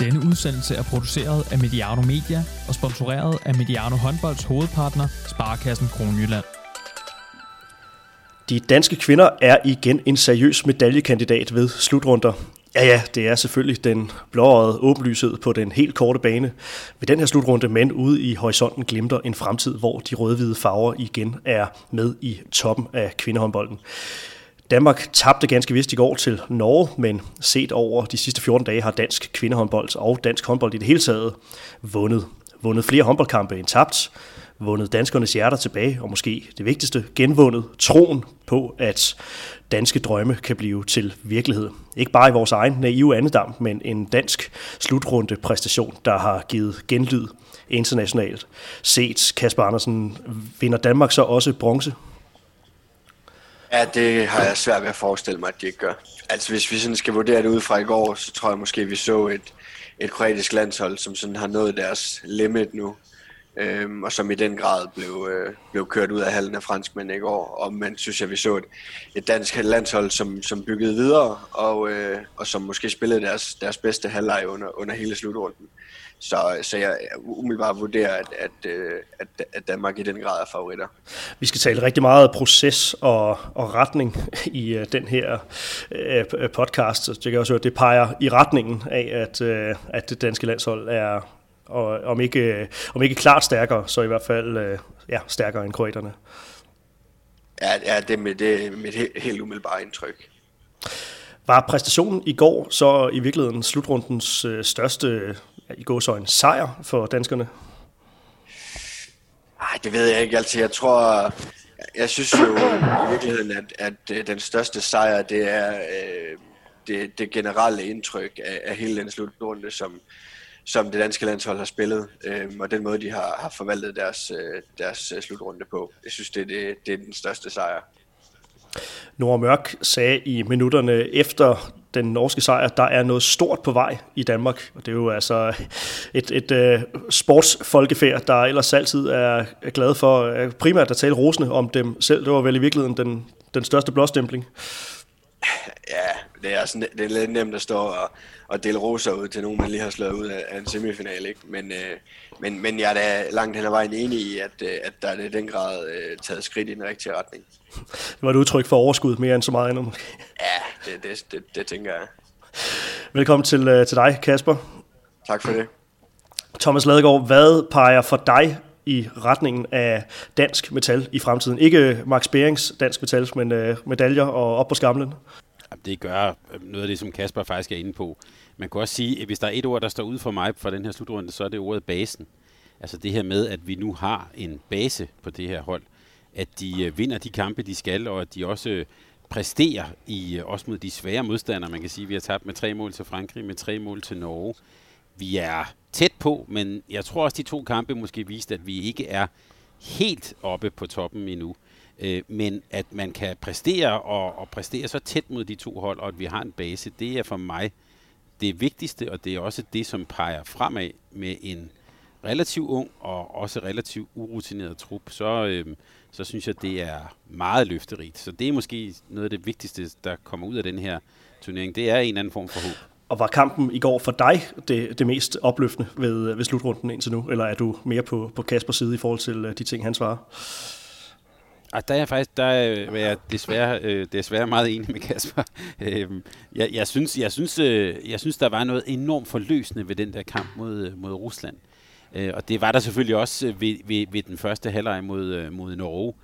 Denne udsendelse er produceret af Mediano Media og sponsoreret af Mediano Håndbolds hovedpartner, Sparkassen Kronjylland. De danske kvinder er igen en seriøs medaljekandidat ved slutrunder. Ja, ja, det er selvfølgelig den blåøjet åbenlyshed på den helt korte bane ved den her slutrunde, men ude i horisonten glimter en fremtid, hvor de rødhvide farver igen er med i toppen af kvindehåndbolden. Danmark tabte ganske vist i går til Norge, men set over de sidste 14 dage har dansk kvindehåndbold og dansk håndbold i det hele taget vundet. Vundet flere håndboldkampe end tabt, vundet danskernes hjerter tilbage, og måske det vigtigste, genvundet troen på, at danske drømme kan blive til virkelighed. Ikke bare i vores egen naive andedam, men en dansk slutrunde præstation, der har givet genlyd internationalt. Set Kasper Andersen, vinder Danmark så også bronze? Ja, det har jeg svært ved at forestille mig, at de ikke gør. Altså hvis vi sådan skal vurdere det ud fra i går, så tror jeg måske, vi så et, et kroatisk landshold, som sådan har nået deres limit nu øhm, og som i den grad blev, øh, blev kørt ud af halen af franskmænd i går. Og man synes jeg, vi så et, et dansk landshold, som, som byggede videre, og, øh, og som måske spillede deres, deres bedste halvleg under, under hele slutrunden. Så, så jeg umiddelbart vurderer, at, at, øh, at, at Danmark i den grad er favoritter. Vi skal tale rigtig meget proces og, og retning i uh, den her uh, podcast. Så jeg kan også høre, at det peger i retningen af, at, uh, at det danske landshold er, og om ikke, om ikke klart stærkere, så i hvert fald øh, ja, stærkere end kroaterne. Ja, ja det, er mit, det er mit helt, helt umiddelbare indtryk. Var præstationen i går så i virkeligheden slutrundens øh, største i gåsøjne sejr for danskerne? Nej, det ved jeg ikke altid. Jeg tror, jeg synes jo i virkeligheden, at, at øh, den største sejr, det er øh, det, det generelle indtryk af, af hele den slutrunde, som, som det danske landshold har spillet, øh, og den måde, de har, har forvaltet deres, øh, deres øh, slutrunde på. Jeg synes, det er, det, det er den største sejr. Nora Mørk sagde i minutterne efter den norske sejr, der er noget stort på vej i Danmark. Og det er jo altså et, et et uh, sportsfolkefærd, der ellers altid er glad for øh, primært at tale rosende om dem selv. Det var vel i virkeligheden den, den største blåstempling. Ja, det er, sådan, det er lidt nemt at stå og, og dele roser ud til nogen, man lige har slået ud af, af en semifinal. Ikke? Men, øh, men, men jeg er da langt hen ad vejen enig i, at, øh, at der er i den grad øh, taget skridt i den rigtige retning. Det var et udtryk for overskud mere end så meget endnu. Ja, det, det, det, det tænker jeg. Velkommen til, øh, til dig, Kasper. Tak for det. Thomas Ladegaard, hvad peger for dig i retningen af dansk metal i fremtiden? Ikke Max Berings dansk metal, men øh, medaljer og op på skamlen. Det gør øh, noget af det, som Kasper faktisk er inde på. Man kan også sige, at hvis der er et ord, der står ud for mig for den her slutrunde, så er det ordet basen. Altså det her med, at vi nu har en base på det her hold. At de øh, vinder de kampe, de skal, og at de også øh, præsterer i også mod de svære modstandere. Man kan sige, at vi har tabt med tre mål til Frankrig, med tre mål til Norge. Vi er tæt på, men jeg tror også, de to kampe måske viste, at vi ikke er helt oppe på toppen endnu. Øh, men at man kan præstere og, og præstere så tæt mod de to hold, og at vi har en base, det er for mig det vigtigste, og det er også det, som peger fremad med en relativt ung og også relativt urutineret trup, så, øh, så synes jeg, det er meget løfterigt. Så det er måske noget af det vigtigste, der kommer ud af den her turnering. Det er en anden form for håb. Og var kampen i går for dig det, det mest opløftende ved, ved slutrunden indtil nu? Eller er du mere på, på Kaspers side i forhold til øh, de ting, han svarer? Og der er jeg faktisk, der øh, er jeg desværre, øh, desværre meget enig med Kasper. Øhm, jeg, jeg, synes, jeg, synes, øh, jeg synes, der var noget enormt forløsende ved den der kamp mod, øh, mod Rusland. Øh, og det var der selvfølgelig også øh, ved, ved, ved den første halvleg mod, mod Norge.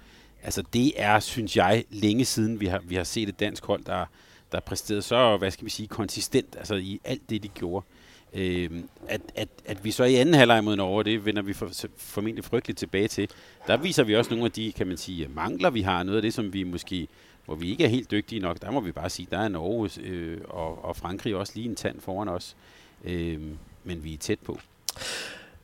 Altså det er, synes jeg, længe siden, vi har, vi har set et dansk hold, der, der præsterede så, hvad skal vi sige, konsistent altså i alt det, de gjorde. Øh, at, at, at vi så i anden halvleg mod Norge, det vender vi for, formentlig frygteligt tilbage til, der viser vi også nogle af de, kan man sige, mangler vi har. Noget af det, som vi måske, hvor vi ikke er helt dygtige nok, der må vi bare sige, der er Norge øh, og, og Frankrig også lige en tand foran os. Øh, men vi er tæt på.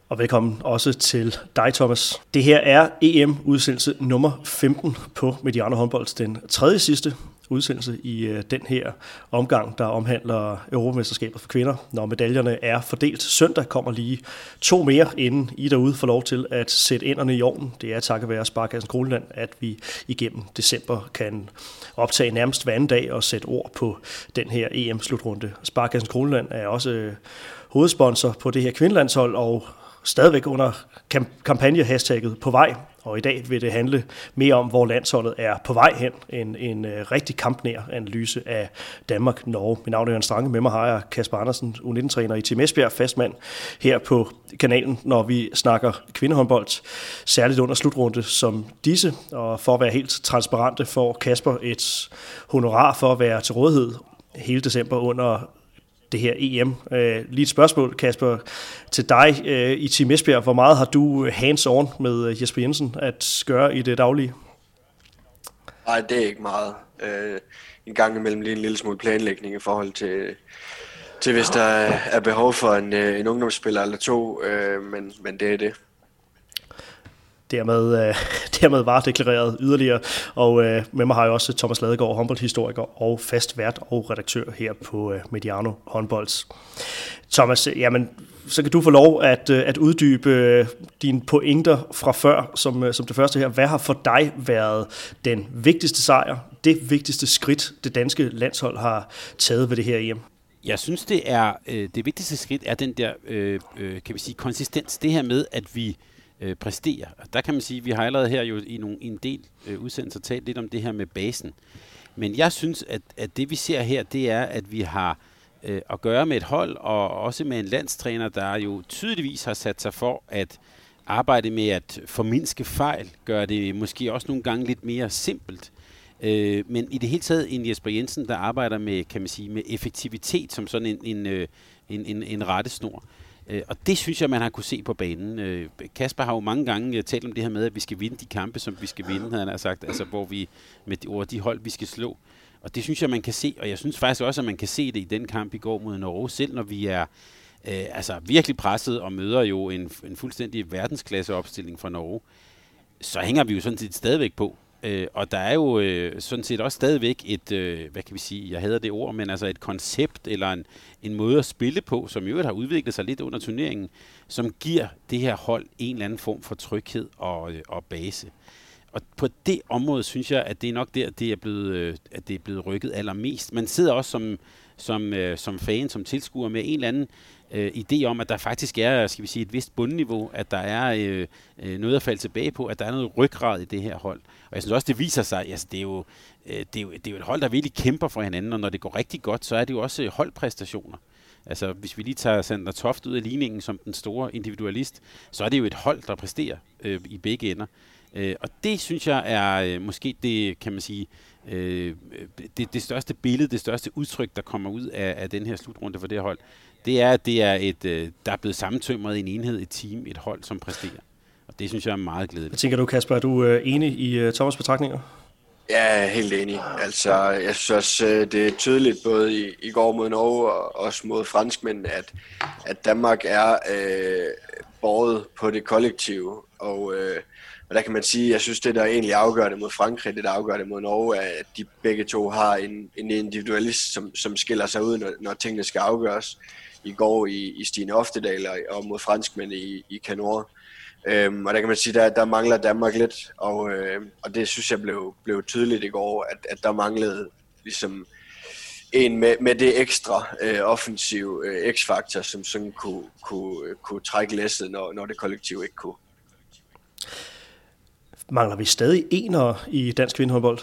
Og velkommen også til dig, Thomas. Det her er EM-udsendelse nummer 15 på Mediano Håndbolds, den tredje sidste udsendelse i øh, den her omgang, der omhandler Europamesterskabet for kvinder. Når medaljerne er fordelt søndag, kommer lige to mere, inden I derude får lov til at sætte inderne i ovnen. Det er takket være Sparkassen Kroneland, at vi igennem december kan optage nærmest hver anden dag og sætte ord på den her EM-slutrunde. Sparkassen Kroneland er også øh, hovedsponsor på det her kvindelandshold, og stadigvæk under kampagne-hashtagget på vej. Og i dag vil det handle mere om, hvor landsholdet er på vej hen. En, en øh, rigtig kampnær analyse af Danmark-Norge. Mit navn er Jørgen Strange. Med mig har jeg Kasper Andersen, U19-træner i Team Esbjerg, fastmand her på kanalen, når vi snakker kvindehåndbold. Særligt under slutrunde som disse. Og for at være helt transparente får Kasper et honorar for at være til rådighed hele december under det her EM. Øh, lige et spørgsmål, Kasper, til dig øh, i Team Esbjerg. Hvor meget har du øh, hands-on med øh, Jesper Jensen at gøre i det daglige? Nej, det er ikke meget. Øh, en gang imellem lige en lille smule planlægning i forhold til, til hvis der er behov for en, øh, en ungdomsspiller eller to, øh, men, men det er det dermed, øh, dermed var deklareret yderligere. Og øh, med mig har jeg også Thomas Ladegaard, håndboldhistoriker og fast vært og redaktør her på øh, Mediano Håndbolds. Thomas, jamen, så kan du få lov at, øh, at uddybe øh, dine pointer fra før, som, øh, som det første her. Hvad har for dig været den vigtigste sejr, det vigtigste skridt, det danske landshold har taget ved det her EM? Jeg synes, det er øh, det vigtigste skridt er den der, øh, øh, kan vi sige, konsistens. Det her med, at vi øh, Øh, præstere. Og der kan man sige, at vi har allerede her jo i, nogle, i en del øh, udsendelser talt lidt om det her med basen. Men jeg synes, at, at det vi ser her, det er, at vi har øh, at gøre med et hold, og også med en landstræner, der jo tydeligvis har sat sig for at arbejde med at formindske fejl, gør det måske også nogle gange lidt mere simpelt. Øh, men i det hele taget en Jesper Jensen, der arbejder med, kan man sige, med effektivitet som sådan en, en, øh, en, en, en rettesnor. Øh, og det synes jeg, man har kunne se på banen. Øh, Kasper har jo mange gange øh, talt om det her med, at vi skal vinde de kampe, som vi skal vinde, havde han sagt. Altså, hvor vi med de, over de hold, vi skal slå. Og det synes jeg, man kan se. Og jeg synes faktisk også, at man kan se det i den kamp i går mod Norge, selv når vi er øh, altså virkelig presset og møder jo en, en fuldstændig verdensklasse opstilling fra Norge. Så hænger vi jo sådan set stadigvæk på. Øh, og der er jo øh, sådan set også stadigvæk et, øh, hvad kan vi sige, jeg hader det ord, men altså et koncept eller en, en måde at spille på, som jo har udviklet sig lidt under turneringen, som giver det her hold en eller anden form for tryghed og, øh, og base. Og på det område synes jeg, at det er nok der, det er blevet, øh, at det er blevet rykket allermest. Man sidder også som, som, øh, som fan, som tilskuer med en eller anden øh, idé om, at der faktisk er, skal vi sige, et vist bundniveau, at der er øh, øh, noget at falde tilbage på, at der er noget ryggrad i det her hold. Og jeg synes også, det viser sig, altså det er jo, øh, det er jo, det er jo et hold, der virkelig kæmper for hinanden, og når det går rigtig godt, så er det jo også øh, holdpræstationer. Altså, hvis vi lige tager Sander Toft ud af ligningen som den store individualist, så er det jo et hold, der præsterer øh, i begge ender. Øh, og det synes jeg er øh, måske det, kan man sige, øh, det, det største billede, det største udtryk, der kommer ud af, af den her slutrunde for det her hold det er, at det er et, øh, der er blevet sammentømret en enhed, et team, et hold, som præsterer. Og det synes jeg er meget glædeligt. Hvad tænker du, Kasper? Er du øh, enig i øh, Thomas' betragtninger? Ja, helt enig. Altså, jeg synes også, det er tydeligt både i, i går mod Norge og også mod franskmænd, at, at Danmark er øh, båret på det kollektive. Og, øh, og der kan man sige, jeg synes, det der egentlig afgør det mod Frankrig, det der afgør det mod Norge, er, at de begge to har en, en individualist, som, som skiller sig ud, når, når tingene skal afgøres i går i, i Stine Oftedal og, og mod franskmænd i, i Canor. Øhm, og der kan man sige, der, der mangler Danmark lidt, og, øh, og det synes jeg blev, blev tydeligt i går, at, at der manglede ligesom en med, med det ekstra øh, offensiv øh, x-faktor, som sådan kunne, kunne, øh, kunne trække læsset, når, når det kollektiv ikke kunne. Mangler vi stadig enere i dansk kvindehåndbold?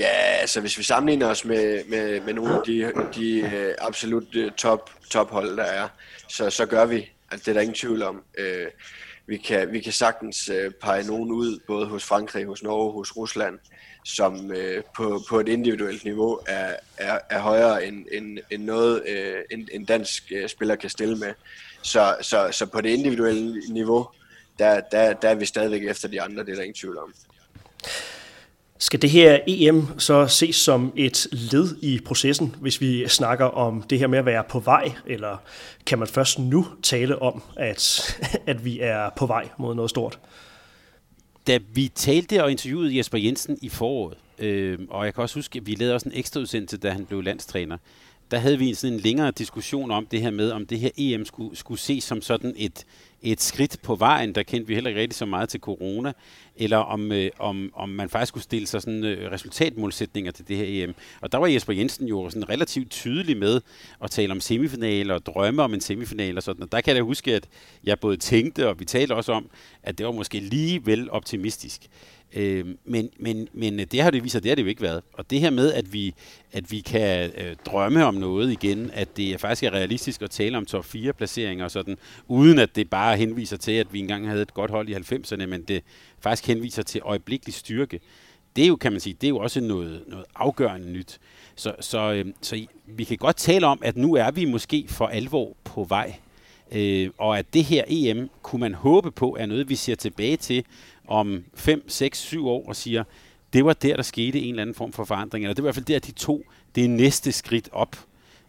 Ja, altså hvis vi sammenligner os med, med, med nogle af de, de øh, absolut øh, top, top hold, der er, så, så gør vi. Altså, det er der ingen tvivl om. Øh, vi, kan, vi kan sagtens øh, pege nogen ud, både hos Frankrig, hos Norge, hos Rusland, som øh, på, på et individuelt niveau er, er, er højere end, end, end noget, øh, en, en dansk øh, spiller kan stille med. Så, så, så på det individuelle niveau, der, der, der er vi stadigvæk efter de andre, det er der ingen tvivl om. Skal det her EM så ses som et led i processen, hvis vi snakker om det her med at være på vej, eller kan man først nu tale om, at, at vi er på vej mod noget stort? Da vi talte og interviewede Jesper Jensen i foråret, øh, og jeg kan også huske, at vi lavede også en ekstra udsendelse, da han blev landstræner, der havde vi sådan en længere diskussion om det her med, om det her EM skulle, skulle ses som sådan et, et skridt på vejen, der kendte vi heller ikke rigtig så meget til corona, eller om, øh, om, om man faktisk skulle stille sig sådan øh, resultatmålsætninger til det her EM. Og der var Jesper Jensen jo sådan relativt tydelig med at tale om semifinaler og drømme om en semifinal og sådan. Og der kan jeg huske, at jeg både tænkte, og vi talte også om, at det var måske lige vel optimistisk. Øh, men, men, men det har det vist sig, det har det jo ikke været. Og det her med, at vi, at vi kan øh, drømme om noget igen, at det faktisk er realistisk at tale om top 4 placeringer og sådan, uden at det bare henviser til, at vi engang havde et godt hold i 90'erne, men det faktisk henviser til øjeblikkelig styrke. Det er jo, kan man sige, det er jo også noget, noget afgørende nyt. Så, så, øh, så vi kan godt tale om, at nu er vi måske for alvor på vej. Øh, og at det her EM, kunne man håbe på, er noget, vi ser tilbage til om 5, 6, 7 år og siger, det var der, der skete en eller anden form for forandring. Eller det var i hvert fald der, de to det næste skridt op.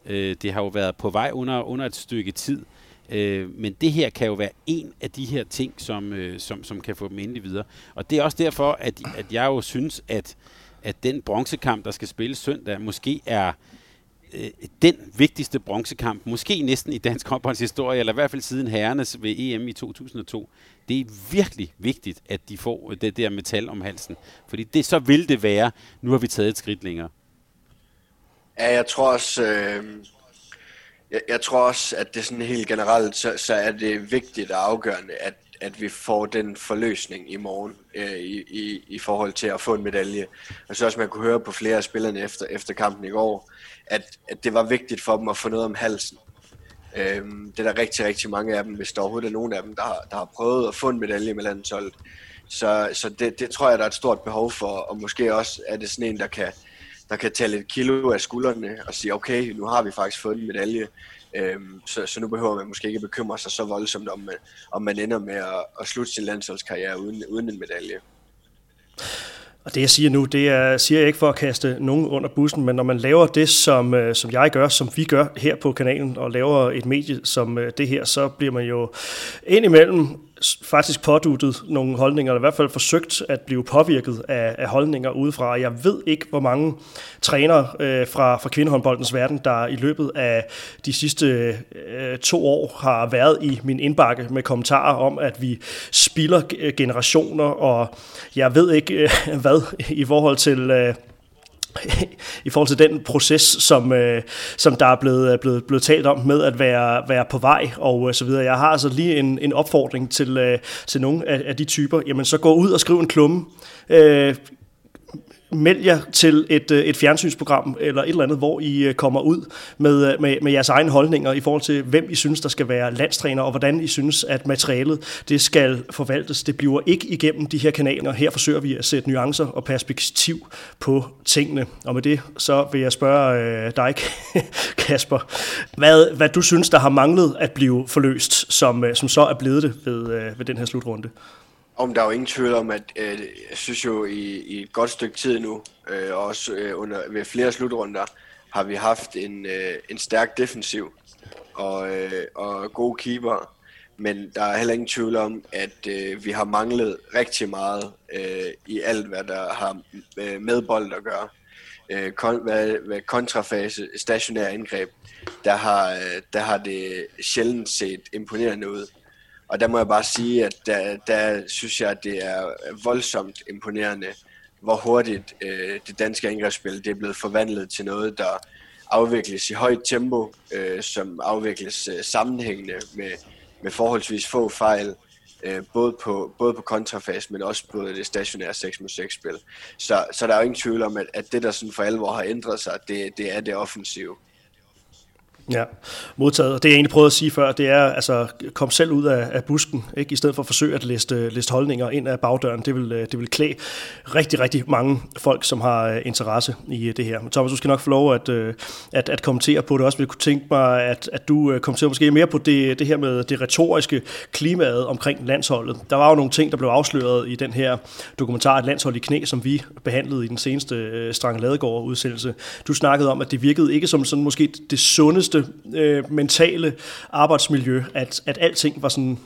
Øh, det har jo været på vej under, under et stykke tid. Øh, men det her kan jo være en af de her ting, som, øh, som, som kan få dem endelig videre. Og det er også derfor, at, at jeg jo synes, at, at den bronzekamp, der skal spilles søndag, måske er øh, den vigtigste bronzekamp, måske næsten i dansk håndboldshistorie, eller i hvert fald siden herrenes ved EM i 2002. Det er virkelig vigtigt, at de får øh, det der metal om halsen. Fordi det, så vil det være, nu har vi taget et skridt længere. Ja, jeg tror også, øh, jeg, jeg tror også, at det sådan helt generelt, så, så er det vigtigt og afgørende, at, at vi får den forløsning i morgen øh, i, i, i forhold til at få en medalje. Og så også man kunne høre på flere af spillerne efter, efter kampen i går, at, at det var vigtigt for dem at få noget om halsen. Øhm, det er der rigtig, rigtig mange af dem, hvis der overhovedet er nogen af dem, der har, der har prøvet at få en medalje med landsholdet. Så, så det, det tror jeg, der er et stort behov for, og måske også er det sådan en, der kan, der kan tage lidt kilo af skuldrene og sige, okay, nu har vi faktisk fået en medalje, øhm, så, så nu behøver man måske ikke bekymre sig så voldsomt, om man, om man ender med at, at slutte sin landsholdskarriere uden, uden en medalje. Og det jeg siger nu, det er, siger jeg ikke for at kaste nogen under bussen, men når man laver det, som, øh, som jeg gør, som vi gør her på kanalen, og laver et medie som øh, det her, så bliver man jo indimellem faktisk påduttet nogle holdninger, eller i hvert fald forsøgt at blive påvirket af, af holdninger udefra. Jeg ved ikke, hvor mange trænere øh, fra, fra kvindehåndboldens verden, der i løbet af de sidste øh, to år har været i min indbakke med kommentarer om, at vi spilder generationer, og jeg ved ikke øh, hvad i forhold til... Øh, i forhold til den proces, som, øh, som der er blevet, øh, blevet, blevet talt om med at være, være på vej og øh, så videre. Jeg har altså lige en, en opfordring til, øh, til nogle af, af de typer. Jamen så gå ud og skriv en klumme. Øh, meld jer til et, øh, et fjernsynsprogram eller et eller andet, hvor I øh, kommer ud med, øh, med, med jeres egne holdninger i forhold til, hvem I synes, der skal være landstræner, og hvordan I synes, at materialet det skal forvaltes. Det bliver ikke igennem de her kanaler. Her forsøger vi at sætte nuancer og perspektiv på tingene. Og med det, så vil jeg spørge øh, dig, Kasper, hvad, hvad du synes, der har manglet at blive forløst, som, som så er blevet det ved, øh, ved den her slutrunde. Om der er jo ingen tvivl om, at øh, jeg synes jo i, i et godt stykke tid nu, øh, også øh, under, ved flere slutrunder, har vi haft en, øh, en stærk defensiv og, øh, og gode keeper. Men der er heller ingen tvivl om, at øh, vi har manglet rigtig meget øh, i alt, hvad der har øh, med bold at gøre. Øh, kon, hvad, hvad kontrafase, stationære angreb, der har, øh, der har det sjældent set imponerende ud. Og der må jeg bare sige, at der, der synes jeg, at det er voldsomt imponerende, hvor hurtigt øh, det danske angrebsspil det er blevet forvandlet til noget, der afvikles i højt tempo, øh, som afvikles øh, sammenhængende med, med forholdsvis få fejl, øh, både, på, både på kontrafase, men også på det stationære 6 mod 6 spil. Så, så der er jo ingen tvivl om, at, at det, der sådan for alvor har ændret sig, det, det er det offensive. Ja, modtaget. Det jeg egentlig prøvede at sige før, det er, altså, kom selv ud af, af busken, ikke? i stedet for at forsøge at liste, liste holdninger ind af bagdøren. Det vil, øh, det vil klæde rigtig, rigtig mange folk, som har øh, interesse i øh, det her. Men Thomas, du skal nok få lov at, at, at kommentere på det også. Jeg kunne tænke mig, at, at du kommenterer måske mere på det, det her med det retoriske klimaet omkring landsholdet. Der var jo nogle ting, der blev afsløret i den her dokumentar, Et landshold i knæ, som vi behandlede i den seneste Strang Ladegård-udsendelse. Du snakkede om, at det virkede ikke som sådan måske det sundeste øh, mentale arbejdsmiljø, at, at alting var sådan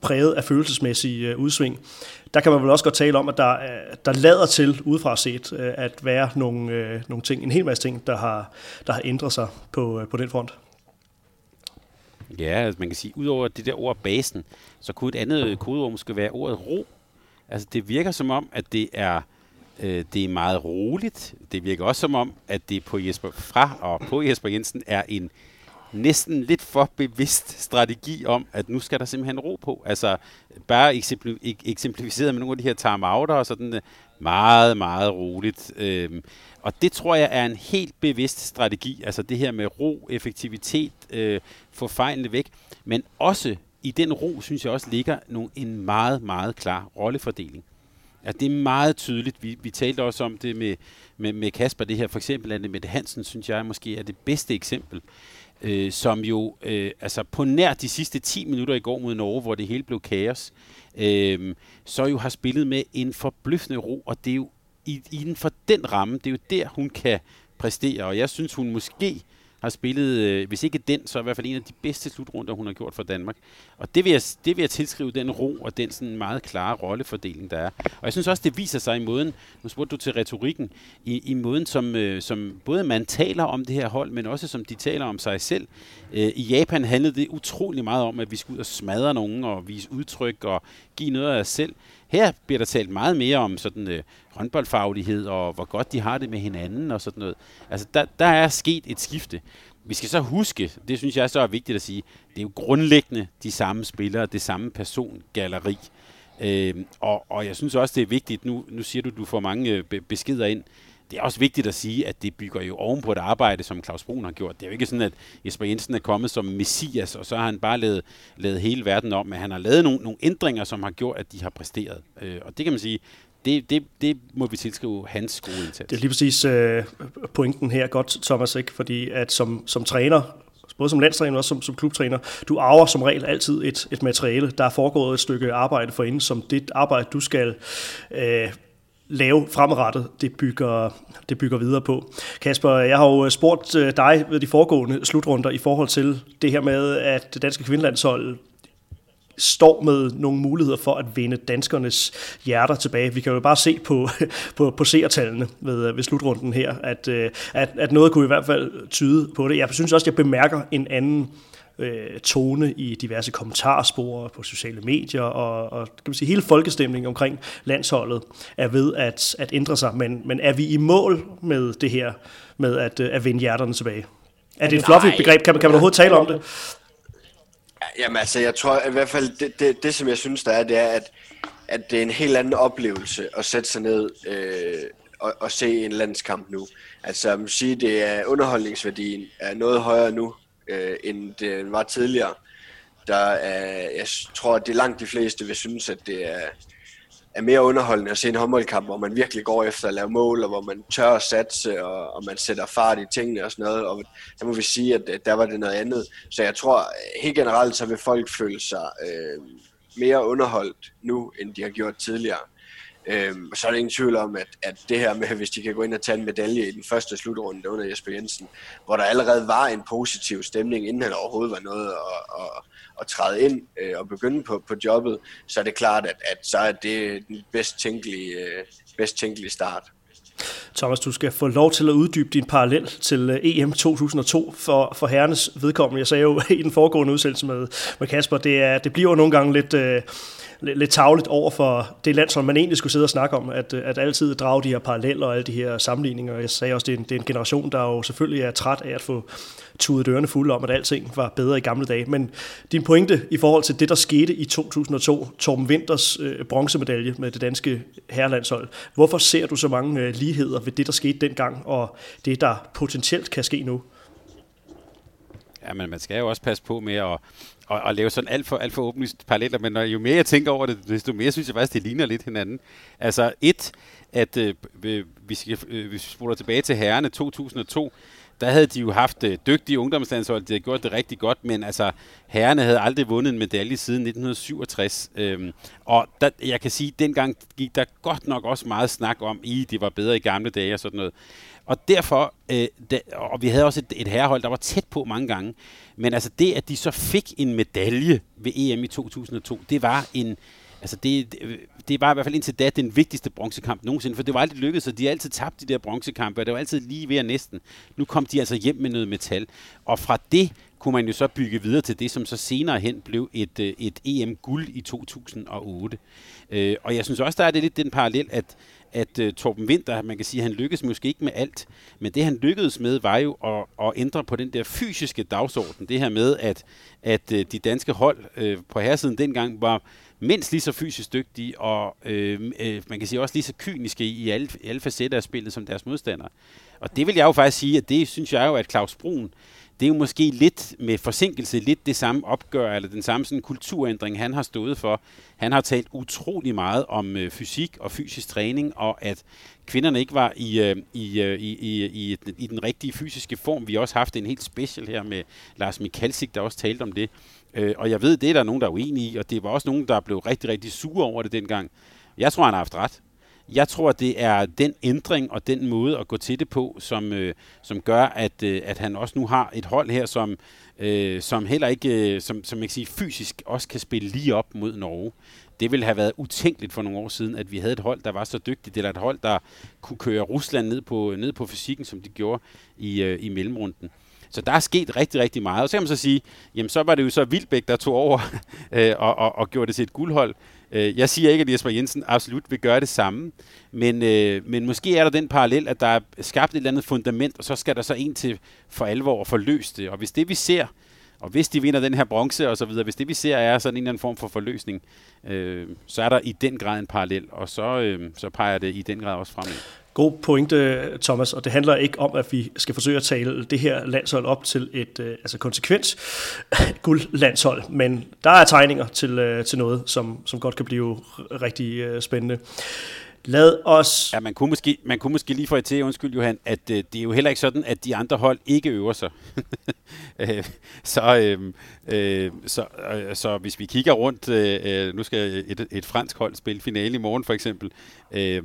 præget af følelsesmæssige øh, udsving. Der kan man vel også godt tale om, at der, øh, der lader til, udefra set, øh, at være nogle, øh, nogle ting, en hel masse ting, der har, der har ændret sig på, øh, på den front. Ja, altså man kan sige, udover det der ord basen, så kunne et andet øh, kodeord måske være ordet ro. Altså det virker som om, at det er øh, det er meget roligt. Det virker også som om, at det på Jesper fra og på Jesper Jensen er en næsten lidt for bevidst strategi om, at nu skal der simpelthen ro på. Altså bare eksemplificeret med nogle af de her timeouter og sådan øh, meget, meget roligt. Øhm, og det tror jeg er en helt bevidst strategi. Altså det her med ro, effektivitet, øh, få fejlene væk. Men også i den ro, synes jeg også ligger nogle, en meget, meget klar rollefordeling. Ja, det er meget tydeligt. Vi, vi talte også om det med, med, med Kasper, det her for eksempel, Anne Mette Hansen, synes jeg måske er det bedste eksempel øh, som jo øh, altså på nær de sidste 10 minutter i går mod Norge, hvor det hele blev kaos, øh, så jo har spillet med en forbløffende ro, og det er jo i, inden for den ramme, det er jo der, hun kan præstere, og jeg synes, hun måske har spillet, øh, hvis ikke den, så i hvert fald en af de bedste slutrunder, hun har gjort for Danmark. Og det vil jeg, det vil jeg tilskrive den ro og den sådan meget klare rollefordeling, der er. Og jeg synes også, det viser sig i måden, nu spurgte du til retorikken, i, i måden, som, øh, som både man taler om det her hold, men også som de taler om sig selv. Øh, I Japan handlede det utrolig meget om, at vi skulle ud og smadre nogen og vise udtryk og give noget af os selv. Her bliver der talt meget mere om sådan øh, håndboldfaglighed og hvor godt de har det med hinanden og sådan noget. Altså der, der er sket et skifte. Vi skal så huske, det synes jeg så er vigtigt at sige, det er jo grundlæggende de samme spillere, det samme persongalleri. Øh, og, og jeg synes også, det er vigtigt, nu, nu siger du, du får mange øh, beskeder ind, det er også vigtigt at sige, at det bygger jo oven på et arbejde, som Claus Brun har gjort. Det er jo ikke sådan, at Jesper Jensen er kommet som messias, og så har han bare lavet, lavet hele verden om, men han har lavet nogle, nogle ændringer, som har gjort, at de har præsteret. Øh, og det kan man sige, det, det, det må vi tilskrive hans gode indsats. Det er lige præcis øh, pointen her, godt Thomas, ikke? fordi at som, som træner, både som landstræner og som, som klubtræner, du arver som regel altid et, et materiale. Der er foregået et stykke arbejde for inden, som det arbejde, du skal øh, lave fremadrettet, det bygger, det bygger videre på. Kasper, jeg har jo øh, spurgt øh, dig ved de foregående slutrunder i forhold til det her med, at det danske kvindelandshold står med nogle muligheder for at vinde danskernes hjerter tilbage. Vi kan jo bare se på, på, på seertallene ved, øh, ved slutrunden her, at, at, at noget kunne i hvert fald tyde på det. Jeg synes også, at jeg bemærker en anden øh, tone i diverse kommentarspor på sociale medier, og, og kan man sige, hele folkestemningen omkring landsholdet er ved at, at ændre sig. Men, men er vi i mål med det her, med at, øh, at vinde hjerterne tilbage? Er det et fluffy begreb? Kan man, kan man overhovedet tale om det? Jamen altså, jeg tror i hvert fald, det, det, det som jeg synes, der er, det er, at, at det er en helt anden oplevelse at sætte sig ned øh, og, og se en landskamp nu. Altså, jeg sige, det er underholdningsværdien er noget højere nu, øh, end det var tidligere. Der er, jeg tror, at det langt de fleste vil synes, at det er, er mere underholdende at se en håndboldkamp, hvor man virkelig går efter at lave mål, og hvor man tør at satse, og, og man sætter fart i tingene og sådan noget. Og der må vi sige, at, at der var det noget andet. Så jeg tror, helt generelt, så vil folk føle sig øh, mere underholdt nu, end de har gjort tidligere. Øhm, så er der ingen tvivl om, at, at det her med, hvis de kan gå ind og tage en medalje i den første slutrunde under Jesper Jensen, hvor der allerede var en positiv stemning, inden han overhovedet var noget at, at, at træde ind øh, og begynde på, på jobbet, så er det klart, at, at så er det den bedst tænkelige, øh, bedst tænkelige start. Thomas, du skal få lov til at uddybe din parallel til øh, EM 2002 for, for herrenes vedkommende. Jeg sagde jo i den foregående udsendelse med, med Kasper, det, er, det bliver jo nogle gange lidt... Øh, lidt tavligt over for det land, som man egentlig skulle sidde og snakke om, at, at altid drage de her paralleller og alle de her sammenligninger. Jeg sagde også, det er, en, det er en generation, der jo selvfølgelig er træt af at få tudet dørene fulde om, at alting var bedre i gamle dage. Men din pointe i forhold til det, der skete i 2002, Torben Winters øh, bronzemedalje med det danske herrelandshold, hvorfor ser du så mange øh, ligheder ved det, der skete dengang, og det, der potentielt kan ske nu? Ja, men man skal jo også passe på med at, at, at lave sådan alt for, alt for åbenlyst paralleller, men når, jo mere jeg tænker over det, desto mere synes jeg faktisk, det ligner lidt hinanden. Altså et, at øh, øh vi, skal, øh, hvis vi spoler tilbage til herrene 2002, der havde de jo haft øh, dygtige ungdomslandshold, de havde gjort det rigtig godt, men altså, herrerne havde aldrig vundet en medalje siden 1967. Øhm, og der, jeg kan sige, at dengang gik der godt nok også meget snak om, i de var bedre i gamle dage og sådan noget. Og derfor, øh, da, og vi havde også et, et herrehold, der var tæt på mange gange, men altså det, at de så fik en medalje ved EM i 2002, det var en, altså det, det var i hvert fald indtil da den vigtigste bronzekamp nogensinde, for det var aldrig lykkedes, og de har altid tabt de der bronzekampe, og det var altid lige ved at næsten. Nu kom de altså hjem med noget metal, og fra det kunne man jo så bygge videre til det, som så senere hen blev et, øh, et EM-guld i 2008. Øh, og jeg synes også, der er det lidt den parallel, at, at uh, Torben Winter, man kan sige, han lykkedes måske ikke med alt, men det han lykkedes med, var jo at, at ændre på den der fysiske dagsorden. Det her med, at, at uh, de danske hold uh, på herresiden dengang var mindst lige så fysisk dygtige, og øh, øh, man kan sige også lige så kyniske i alle, alle facetter af spillet som deres modstandere. Og det vil jeg jo faktisk sige, at det synes jeg jo, at Claus Brun, det er jo måske lidt med forsinkelse, lidt det samme opgør, eller den samme sådan kulturændring, han har stået for. Han har talt utrolig meget om øh, fysik og fysisk træning, og at kvinderne ikke var i, øh, i, øh, i, i, i, i den rigtige fysiske form. Vi har også haft en helt special her med Lars Mikalsik, der også talte om det. Øh, og jeg ved, det er der nogen, der er uenige i, og det var også nogen, der blev rigtig, rigtig sure over det dengang. Jeg tror, han har haft ret. Jeg tror, det er den ændring og den måde at gå til det på, som, øh, som gør, at, øh, at han også nu har et hold her, som, øh, som heller ikke, øh, som, som jeg kan sige, fysisk også kan spille lige op mod Norge. Det ville have været utænkeligt for nogle år siden, at vi havde et hold, der var så dygtigt, eller et hold, der kunne køre Rusland ned på, ned på fysikken, som de gjorde i, øh, i mellemrunden. Så der er sket rigtig, rigtig meget. Og så kan man så sige, jamen så var det jo så Vildbæk, der tog over øh, og, og, og gjorde det til et guldhold. Øh, jeg siger ikke, at Jesper Jensen absolut vil gøre det samme, men, øh, men måske er der den parallel, at der er skabt et eller andet fundament, og så skal der så en til for alvor at forløse det. Og hvis det vi ser, og hvis de vinder den her bronze og så videre, hvis det vi ser er sådan en eller anden form for forløsning, øh, så er der i den grad en parallel, og så, øh, så peger det i den grad også fremad. God pointe, Thomas, og det handler ikke om, at vi skal forsøge at tale det her landshold op til et øh, altså konsekvens guldlandshold, men der er tegninger til, øh, til noget, som, som godt kan blive rigtig øh, spændende. Lad os... Ja, man kunne måske, man kunne måske lige få et til, undskyld Johan, at øh, det er jo heller ikke sådan, at de andre hold ikke øver sig. Øh, så, øh, øh, så, øh, så hvis vi kigger rundt, øh, øh, nu skal et, et fransk hold spille finale i morgen for eksempel, øh,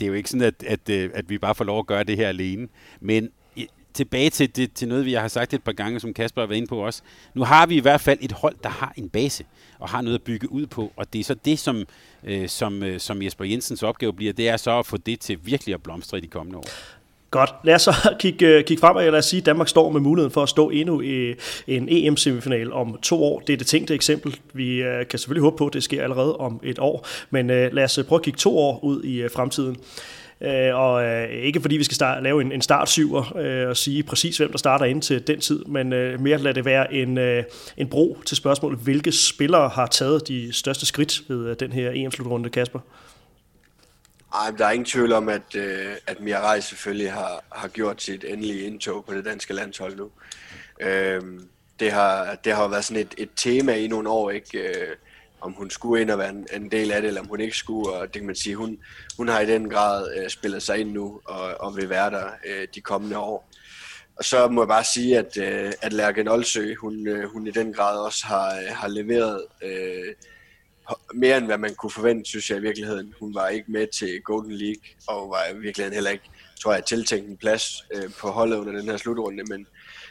det er jo ikke sådan, at, at, øh, at vi bare får lov at gøre det her alene. Men øh, tilbage til, det, til noget, vi har sagt et par gange, som Kasper har været inde på også. Nu har vi i hvert fald et hold, der har en base og har noget at bygge ud på, og det er så det, som, øh, som, øh, som Jesper Jensens opgave bliver, det er så at få det til virkelig at blomstre i de kommende år. Godt. Lad os så kigge, øh, kigge fremad, og lad os sige, at Danmark står med muligheden for at stå endnu i en EM-semifinal om to år. Det er det tænkte eksempel. Vi øh, kan selvfølgelig håbe på, at det sker allerede om et år, men øh, lad os prøve at kigge to år ud i fremtiden. og ikke fordi vi skal starte, lave en, en startsyver og sige præcis, hvem der starter ind til den tid, men mere lad det være en, en bro til spørgsmålet, hvilke spillere har taget de største skridt ved den her EM-slutrunde, Kasper? Ej, der er ingen tvivl om, at, øh, at Mirai selvfølgelig har, har gjort sit endelige indtog på det danske landshold nu. Øh, det, har, det har været sådan et, et tema i nogle år, ikke? Øh, om hun skulle ind og være en, en del af det, eller om hun ikke skulle, og det kan man sige, hun, hun har i den grad øh, spillet sig ind nu, og, og vil være der øh, de kommende år. Og så må jeg bare sige, at, øh, at Lærke Nolsø, hun, øh, hun i den grad også har, øh, har leveret øh, mere end hvad man kunne forvente, synes jeg i virkeligheden. Hun var ikke med til Golden League, og var i virkeligheden heller ikke, tror jeg, tiltænkt en plads øh, på holdet under den her slutrunde, men,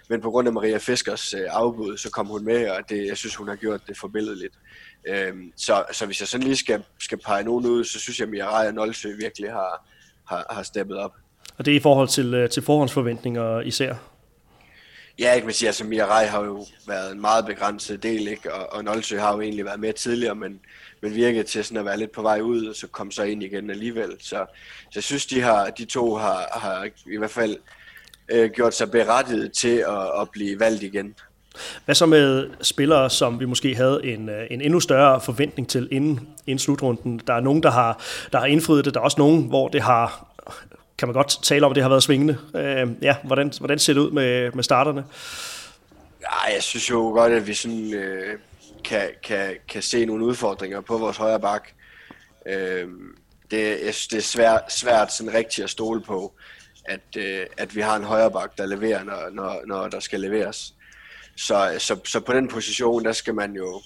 men på grund af Maria Fiskers øh, afbud, så kom hun med, og det, jeg synes, hun har gjort det forbilledeligt. Øh, så, så hvis jeg sådan lige skal, skal pege nogen ud, så synes jeg, at Mirai Nolsø virkelig har, har, har steppet op. Og det er i forhold til, øh, til forhåndsforventninger især? Ja, ikke man siger, altså Mirai har jo været en meget begrænset del, ikke? Og, og Nolsø har jo egentlig været med tidligere, men, men virkede til sådan at være lidt på vej ud, og så kom så ind igen alligevel. Så, så jeg synes, de, har, de to har, har i hvert fald øh, gjort sig berettiget til at, at blive valgt igen. Hvad så med spillere, som vi måske havde en, øh, en endnu større forventning til inden, inden slutrunden? Der er nogen, der har, der har indfriet det. Der er også nogen, hvor det har kan man godt tale om, at det har været svingende. Øh, ja, hvordan, hvordan ser det ud med, med starterne? Ja, jeg synes jo godt, at vi sådan, øh, kan, kan, kan se nogle udfordringer på vores højre bak. Øh, det, jeg synes, det er svært, svært sådan rigtigt at stole på, at, øh, at vi har en højre bak, der leverer, når, når, når der skal leveres. Så, så, så på den position, der skal man jo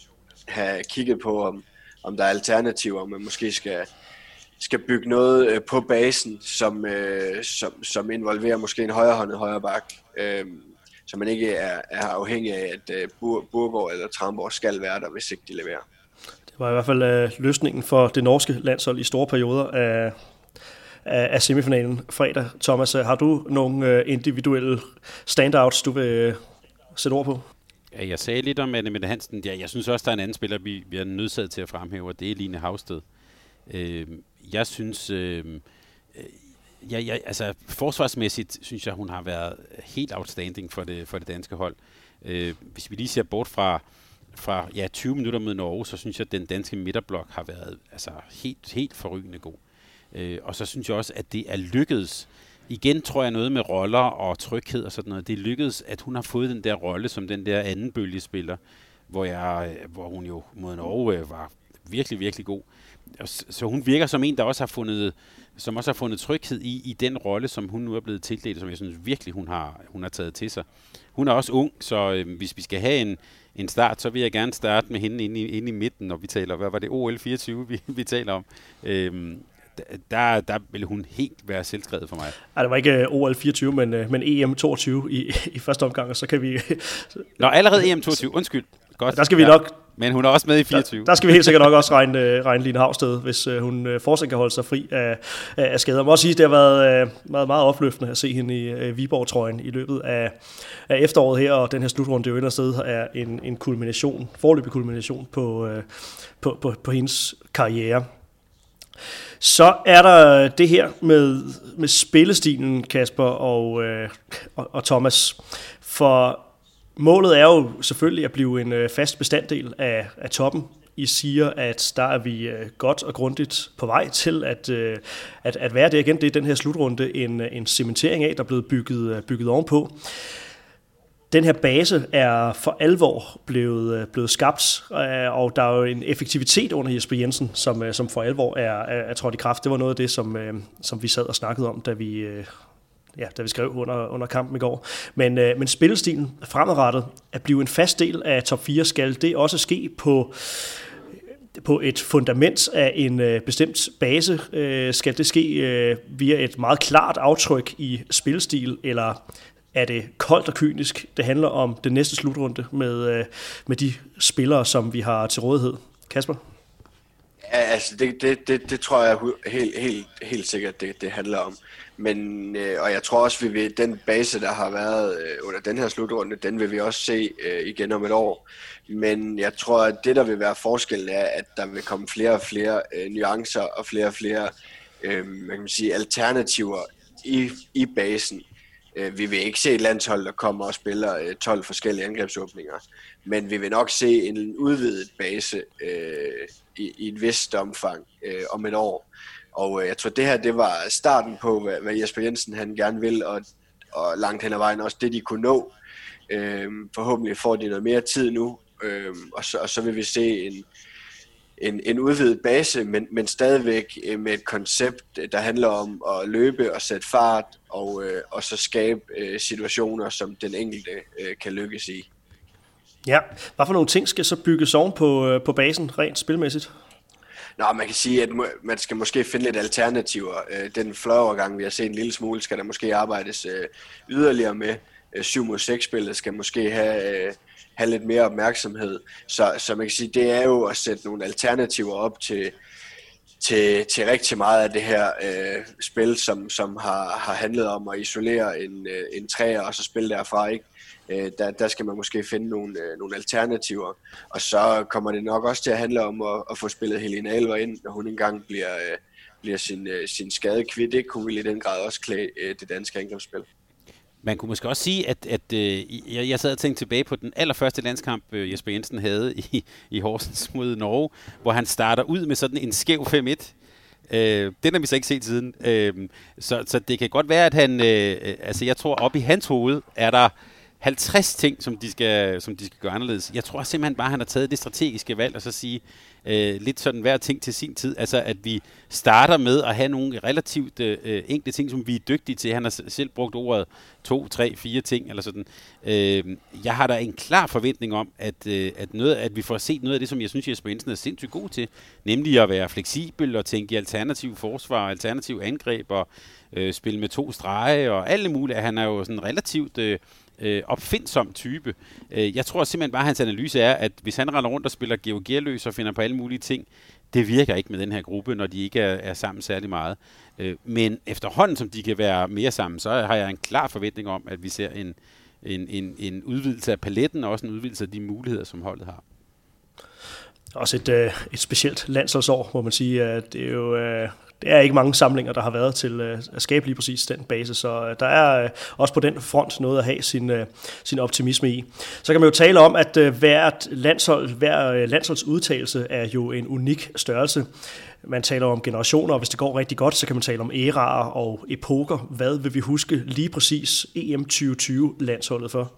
have kigget på, om, om der er alternativer, om man måske skal, skal bygge noget øh, på basen, som, øh, som, som involverer måske en højrehåndet højre bak, øh, så man ikke er, er afhængig af, at øh, Burgård eller Tramborg skal være der, hvis ikke de leverer. Det var i hvert fald øh, løsningen for det norske landshold i store perioder af, af, af semifinalen fredag. Thomas, har du nogle øh, individuelle standouts, du vil øh, sætte ord på? Ja, jeg sagde lidt om Anne Mette Hansen. Ja, jeg synes også, der er en anden spiller, vi, vi er nødsaget til at fremhæve, og det er Line Havsted. Øh, jeg synes... Øhm, øh, ja, ja, altså forsvarsmæssigt synes jeg, hun har været helt outstanding for det, for det danske hold. Øh, hvis vi lige ser bort fra, fra ja, 20 minutter mod Norge, så synes jeg, at den danske midterblok har været altså, helt, helt forrygende god. Øh, og så synes jeg også, at det er lykkedes. Igen tror jeg noget med roller og tryghed og sådan noget. Det er lykkedes, at hun har fået den der rolle som den der anden bølgespiller, hvor, jeg, hvor hun jo mod Norge var virkelig, virkelig god. Så hun virker som en, der også har fundet, som også har fundet tryghed i, i den rolle, som hun nu er blevet tildelt, som jeg synes virkelig, hun har, hun har taget til sig. Hun er også ung, så øh, hvis vi skal have en, en start, så vil jeg gerne starte med hende inde i, inde i midten, når vi taler, hvad var det, OL 24, vi, vi taler om. Øhm, der, der vil hun helt være selvskrevet for mig. Ej, det var ikke øh, OL 24, men, øh, men EM 22 i, i første omgang, og så kan vi... Nå, allerede EM 22, undskyld. Godt. Der skal vi ja. nok men hun er også med i 24. Der, der skal vi helt sikkert nok også regne, øh, regne Line Havsted, hvis uh, hun uh, fortsat kan holde sig fri af, af skader. Jeg må også sige, at det har været meget, meget opløftende at se hende i Viborg-trøjen i løbet af, af efteråret her, og den her slutrunde jo et sted er en, en kulmination, forløbig kulmination på, på, på, på hendes karriere. Så er der det her med, med spillestilen, Kasper og, øh, og, og Thomas. For målet er jo selvfølgelig at blive en øh, fast bestanddel af, af toppen. I siger, at der er vi øh, godt og grundigt på vej til at, øh, at, at være det igen. Det er den her slutrunde en, øh, en cementering af, der er blevet bygget, øh, bygget ovenpå. Den her base er for alvor blevet, øh, blevet skabt, og der er jo en effektivitet under Jesper Jensen, som, som for alvor er, er, er trådt i kraft. Det var noget af det, som, som vi sad og snakkede om, da vi, ja, da vi skrev under, under kampen i går. Men, øh, men spillestilen fremadrettet at blive en fast del af top 4, skal det også ske på på et fundament af en øh, bestemt base, øh, skal det ske øh, via et meget klart aftryk i spilstil, eller er det koldt og kynisk? Det handler om den næste slutrunde med, øh, med de spillere, som vi har til rådighed. Kasper? Ja, altså det, det, det, det tror jeg helt, helt, helt sikkert, det, det handler om. Men, øh, og jeg tror også, vi vil, den base, der har været øh, under den her slutrunde, den vil vi også se øh, igen om et år. Men jeg tror, at det, der vil være forskellen, er, at der vil komme flere og flere øh, nuancer og flere og flere øh, man kan sige, alternativer i, i basen. Øh, vi vil ikke se et landshold, der kommer og spiller øh, 12 forskellige angrebsåbninger, men vi vil nok se en udvidet base øh, i, i et vist omfang øh, om et år. Og øh, jeg tror, det her det var starten på, hvad, hvad Jesper Jensen han gerne vil, og, og langt hen ad vejen også det, de kunne nå. Øh, forhåbentlig får de noget mere tid nu, øh, og, så, og så vil vi se en, en, en udvidet base, men, men stadigvæk øh, med et koncept, øh, der handler om at løbe og sætte fart, og, øh, og så skabe øh, situationer, som den enkelte øh, kan lykkes i. Ja, hvad for nogle ting skal så bygges oven på, øh, på basen rent spilmæssigt? Nå, man kan sige, at man skal måske finde lidt alternativer. Øh, den fløjovergang, vi har set en lille smule, skal der måske arbejdes øh, yderligere med. Øh, 7 mod 6 spillet skal måske have, have lidt mere opmærksomhed. Så, så man kan sige, det er jo at sætte nogle alternativer op til, til, til rigtig meget af det her øh, spil, som, som har, har handlet om at isolere en, øh, en træer og så spille derfra. Ikke? øh, der, der skal man måske finde nogle, øh, nogle alternativer. Og så kommer det nok også til at handle om at, at få spillet Helena Alver ind, når hun engang bliver, øh, bliver sin, øh, sin skade kvidt. Det kunne vel i den grad også klæde øh, det danske angrebsspil. Man kunne måske også sige, at, at øh, jeg, jeg sad og tænkte tilbage på den allerførste landskamp, øh, Jesper Jensen havde i, i Horsens mod Norge, hvor han starter ud med sådan en skæv 5-1. Øh, den har vi så ikke set siden. Øh, så, så det kan godt være, at han... Øh, øh altså jeg tror, op i hans hoved er der 50 ting, som de, skal, som de skal gøre anderledes. Jeg tror simpelthen bare, at han har taget det strategiske valg, og så sige, øh, lidt sådan hver ting til sin tid. Altså, at vi starter med at have nogle relativt øh, øh enkle ting, som vi er dygtige til. Han har selv brugt ordet to, tre, fire ting, eller sådan. Øh, jeg har da en klar forventning om, at, øh, at, noget, at vi får set noget af det, som jeg synes, Jesper Jensen er sindssygt god til, nemlig at være fleksibel og tænke i alternativ forsvar, alternativ angreb og øh, spille med to strege og alle mulige. Han er jo sådan relativt... Øh, øh, opfindsom type. Øh, jeg tror simpelthen bare, at hans analyse er, at hvis han render rundt og spiller geogerløs og finder på alle mulige ting, det virker ikke med den her gruppe, når de ikke er, er sammen særlig meget. Øh, men efterhånden, som de kan være mere sammen, så har jeg en klar forventning om, at vi ser en, en, en, en udvidelse af paletten, og også en udvidelse af de muligheder, som holdet har. Også et, øh, et specielt landsholdsår, må man sige. At det er jo øh, det er ikke mange samlinger, der har været til øh, at skabe lige præcis den base, så øh, der er øh, også på den front noget at have sin, sin optimisme i. Så kan man jo tale om, at hvert landshold, hver landsholdsudtalelse er jo en unik størrelse. Man taler om generationer, og hvis det går rigtig godt, så kan man tale om æraer og epoker. Hvad vil vi huske lige præcis EM 2020-landsholdet for?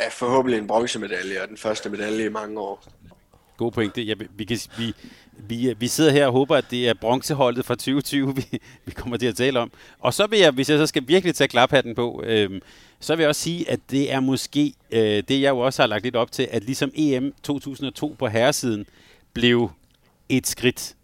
Ja, forhåbentlig en bronzemedalje, og den første medalje i mange år. God pointe. Ja, vi, kan, vi, vi, øh, vi sidder her og håber, at det er bronzeholdet fra 2020, vi, vi kommer til at tale om. Og så vil jeg, hvis jeg så skal virkelig tage klaphatten på, øh, så vil jeg også sige, at det er måske øh, det, jeg jo også har lagt lidt op til, at ligesom EM 2002 på herresiden blev et skridt,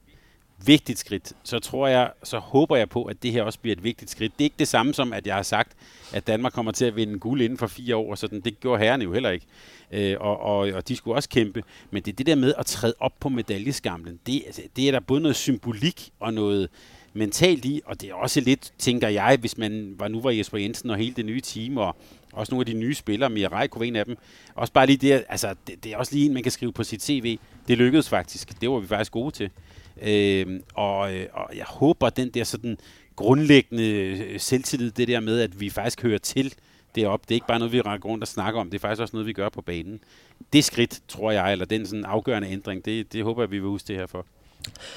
vigtigt skridt, så tror jeg, så håber jeg på, at det her også bliver et vigtigt skridt. Det er ikke det samme som, at jeg har sagt, at Danmark kommer til at vinde guld inden for fire år, så det gjorde herrerne jo heller ikke øh, og, og, og de skulle også kæmpe. Men det er det der med at træde op på medaljeskamlen. Det, altså, det er der både noget symbolik og noget mentalt i, og det er også lidt, tænker jeg, hvis man var nu var Jesper Jensen og hele det nye team, og også nogle af de nye spillere, Mirai kunne en af dem. Også bare lige det, altså, det, det er også lige en, man kan skrive på sit CV. Det lykkedes faktisk. Det var vi faktisk gode til. Øhm, øh, og, og jeg håber, den der sådan grundlæggende øh, selvtillid, det der med, at vi faktisk hører til deroppe. Det er ikke bare noget, vi rækker rundt og snakker om. Det er faktisk også noget, vi gør på banen. Det skridt, tror jeg, eller den sådan afgørende ændring, det, det håber jeg, vi vil huske det her for.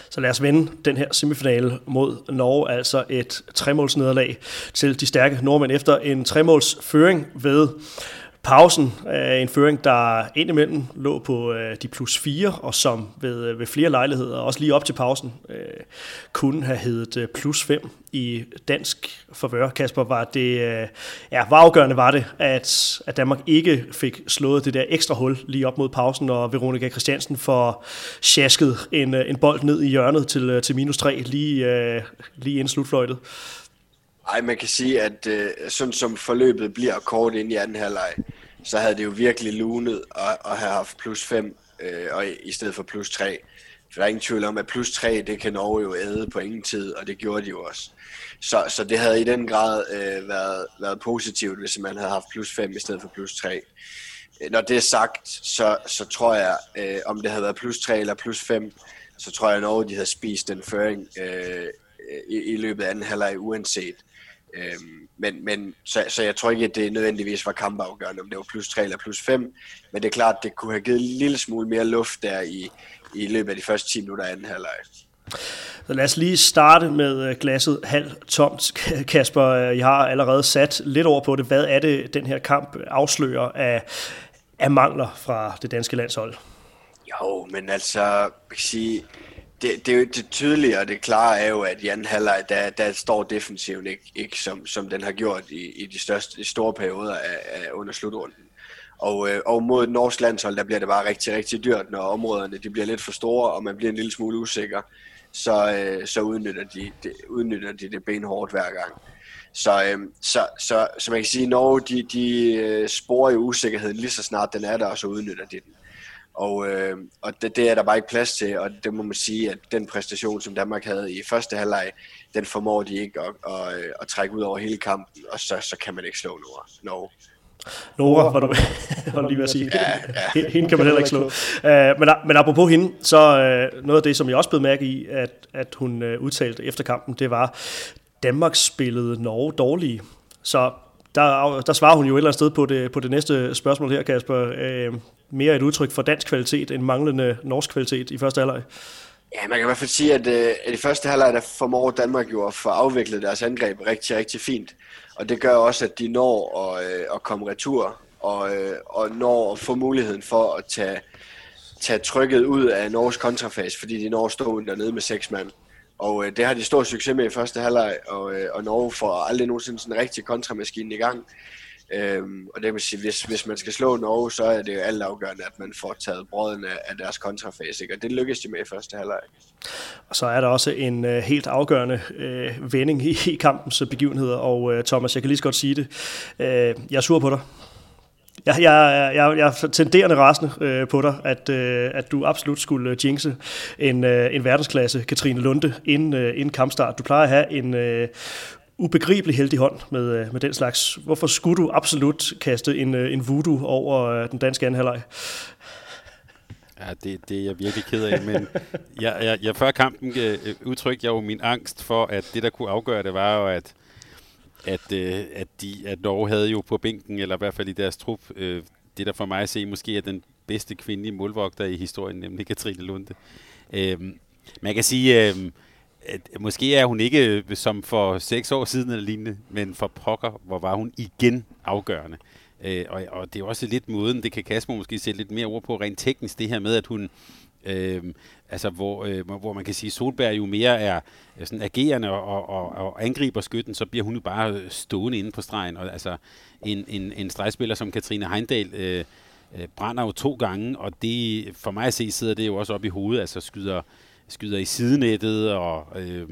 Så lad os vende den her semifinale mod Norge, altså et tremålsnederlag til de stærke nordmænd efter en tremålsføring ved pausen. Øh, en føring, der indimellem lå på øh, de plus 4, og som ved, øh, ved flere lejligheder, også lige op til pausen, øh, kunne have heddet øh, plus 5 i dansk forvør. Kasper, var det, øh, ja, var afgørende var det, at, at Danmark ikke fik slået det der ekstra hul lige op mod pausen, og Veronika Christiansen får sjasket en, øh, en bold ned i hjørnet til, øh, til minus 3 lige, øh, lige inden slutfløjtet. Ej, man kan sige, at øh, sådan som forløbet bliver kort ind i anden halvleg, så havde det jo virkelig lunet at, at have haft plus 5 øh, og i, i stedet for plus 3. For der er ingen tvivl om, at plus 3, det kan Norge jo æde på ingen tid, og det gjorde de jo også. Så, så det havde i den grad øh, været, været positivt, hvis man havde haft plus 5 i stedet for plus 3. Øh, når det er sagt, så, så tror jeg, øh, om det havde været plus 3 eller plus 5, så tror jeg, at Norge de havde spist den føring øh, øh, i, i løbet af anden halvleg uanset. Øhm, men, men så, så jeg tror ikke, at det nødvendigvis var kampafgørende, om det var plus 3 eller plus 5. Men det er klart, at det kunne have givet en lille smule mere luft der i, i løbet af de første 10 minutter af anden halvleg. Så lad os lige starte med øh, glasset halv tomt. Kasper, jeg har allerede sat lidt over på det. Hvad er det, den her kamp afslører af, af mangler fra det danske landshold? Jo, men altså, jeg kan sige, det, det, det tydelige og det klare er jo, at Jan Haller, der, der står defensiven ikke, ikke som, som den har gjort i, i de, største, de store perioder af, af under slutrunden. Og, øh, og mod et norsk landshold, der bliver det bare rigtig, rigtig dyrt, når områderne de bliver lidt for store, og man bliver en lille smule usikker. Så, øh, så udnytter, de, de, udnytter de det benhårdt hver gang. Så, øh, så, så, så man kan sige, at Norge de, de øh, sporer jo usikkerheden lige så snart den er der, og så udnytter de den. Og, øh, og det, det er der bare ikke plads til, og det må man sige, at den præstation, som Danmark havde i første halvleg, den formår de ikke at, at, at, at trække ud over hele kampen, og så, så kan man ikke slå Norge. Nora, var du, var du lige ved at sige. Ja, ja. Hende kan man heller ikke slå. Uh, men, men apropos hende, så uh, noget af det, som jeg også blev mærke i, at, at hun uh, udtalte efter kampen, det var, Danmark spillede Norge dårlige. Så der, der svarer hun jo et eller andet sted på det, på det næste spørgsmål her, Kasper mere et udtryk for dansk kvalitet end manglende norsk kvalitet i første halvleg? Ja, man kan i hvert fald sige, at, øh, at i første halvleg der formår Danmark jo at få afviklet deres angreb rigtig, rigtig fint. Og det gør også, at de når at, øh, at komme retur og, øh, og når at få muligheden for at tage, tage trykket ud af Norges kontrafase, fordi de når at stå dernede med seks mand. Og øh, det har de stor succes med i første halvleg, og, øh, og Norge får aldrig nogensinde sådan en rigtig kontramaskine i gang. Øhm, og det vil sige, hvis, hvis man skal slå Norge, så er det jo alt afgørende, at man får taget brøden af, af deres kontrafase, og det lykkedes de med i første halvleg. Og så er der også en øh, helt afgørende øh, vending i, i kampens begivenheder, og øh, Thomas, jeg kan lige så godt sige det. øh, jeg er sur på dig. Jeg, jeg, jeg, jeg er tenderende rasende øh, på dig, at, øh, at du absolut skulle jinxe en, øh, en verdensklasse Katrine Lunde inden, øh, inden kampstart. Du plejer at have en øh, ubegribelig heldig hånd med, øh, med den slags. Hvorfor skulle du absolut kaste en, øh, en voodoo over øh, den danske anhalvleg? Ja, det, det er jeg virkelig ked af, men jeg, jeg, jeg før kampen øh, udtrykte jeg jo min angst for, at det, der kunne afgøre det, var jo, at at, øh, at, de, at Norge havde jo på bænken, eller i hvert fald i deres trup, øh, det der for mig at se måske er den bedste kvindelige målvogter i historien, nemlig Katrine Lunde. Øh, man kan sige, øh, at måske er hun ikke øh, som for seks år siden eller lignende, men for pokker, hvor var hun igen afgørende. Øh, og, og det er også lidt måden, det kan Kasper måske sætte lidt mere ord på rent teknisk, det her med, at hun Øh, altså hvor, øh, hvor man kan sige, at Solberg jo mere er sådan agerende og, og, og angriber skytten, så bliver hun jo bare øh, stående inde på stregen. Og altså en, en, en stregspiller som Katrine Heindal øh, øh, brænder jo to gange, og det for mig at se sidder det jo også op i hovedet, altså skyder, skyder i sidenettet, og øh,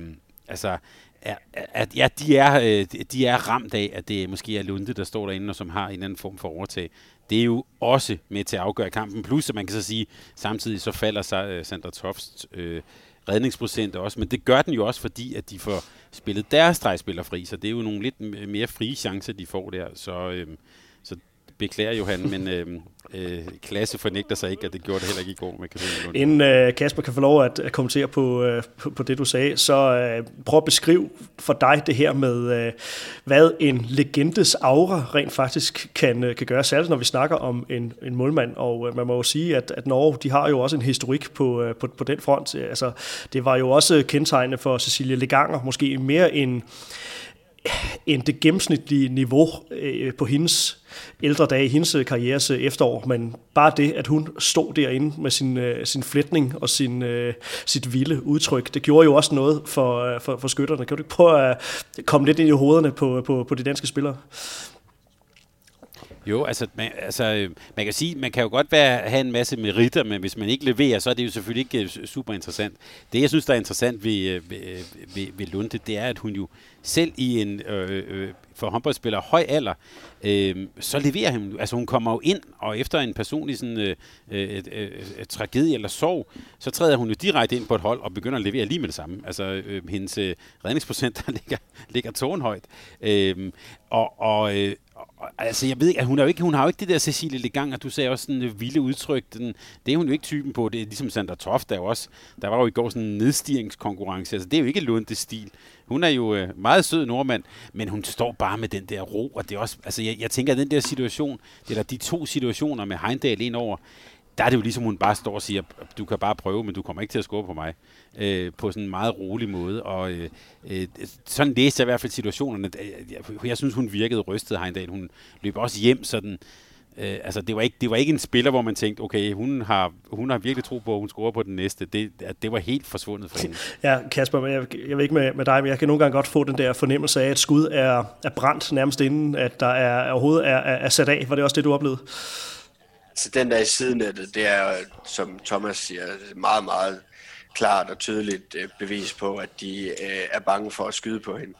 altså at, at ja, de er, øh, de er ramt af, at det måske er Lunde, der står derinde, og som har en eller anden form for overtag det er jo også med til at afgøre kampen. Plus, at man kan så sige, samtidig så falder sig øh, Sandra Tofts øh, redningsprocent også, men det gør den jo også, fordi at de får spillet deres stregspiller fri, så det er jo nogle lidt mere frie chancer, de får der. Så, øh, beklager Johan, men øh, øh, klasse fornægter sig ikke, og det gjorde det heller ikke i går med Katrine Lund. Inden øh, Kasper kan få lov at, at kommentere på, øh, på, på det, du sagde, så øh, prøv at beskrive for dig det her med, øh, hvad en legendes aura rent faktisk kan, øh, kan gøre, særligt når vi snakker om en, en målmand, og øh, man må jo sige, at, at Norge, de har jo også en historik på, øh, på, på den front. Altså, det var jo også kendetegnende for Cecilie Leganger, måske mere end end det gennemsnitlige niveau øh, på hendes ældre dage, hendes øh, karrieres øh, efterår, men bare det, at hun stod derinde med sin, øh, sin flætning og sin, øh, sit vilde udtryk, det gjorde jo også noget for, øh, for, for skytterne. Kan du ikke prøve at komme lidt ind i hovederne på, på, på de danske spillere? Jo, altså man, altså man kan sige, man kan jo godt være, have en masse meritter, men hvis man ikke leverer, så er det jo selvfølgelig ikke øh, super interessant. Det, jeg synes, der er interessant ved, øh, ved, øh, ved, ved Lunde, det er, at hun jo selv i en øh, øh, for håndboldspiller høj alder, øh, så leverer hun, altså hun kommer jo ind, og efter en personlig sådan, øh, øh, øh, tragedie eller sorg, så træder hun jo direkte ind på et hold og begynder at levere lige med det samme. Altså øh, hendes øh, redningsprocent, der ligger, ligger tårnhøjt. Øh, og, og, øh, altså jeg ved ikke, at hun, er jo ikke, hun har jo ikke det der Cecilie Legang, og du sagde også sådan øh, vilde udtryk. Den, det er hun jo ikke typen på. Det er ligesom Sandra Toft, der jo også, der var jo i går sådan en nedstigningskonkurrence. Altså det er jo ikke Lunde stil. Hun er jo øh, meget sød nordmand, men hun står bare med den der ro, og det er også, altså jeg, jeg tænker, at den der situation, eller de to situationer med Heindal ind over, der er det jo ligesom, hun bare står og siger, du kan bare prøve, men du kommer ikke til at score på mig. Øh, på sådan en meget rolig måde. Og øh, øh, sådan læste jeg i hvert fald situationerne. Jeg, jeg synes, hun virkede rystet Heindal. Hun løb også hjem sådan... Øh, altså, det var, ikke, det var ikke en spiller, hvor man tænkte, okay, hun har, hun har virkelig tro på, at hun scorer på den næste. Det, det var helt forsvundet for hende. Ja, Kasper, jeg, jeg ved ikke med, med dig, men jeg kan nogle gange godt få den der fornemmelse af, at skud er, er brændt nærmest inden, at der er, overhovedet er, er, er sat af. Var det også det, du oplevede? Så den der i sidenettet, det er, som Thomas siger, meget, meget klart og tydeligt øh, bevis på, at de øh, er bange for at skyde på hende.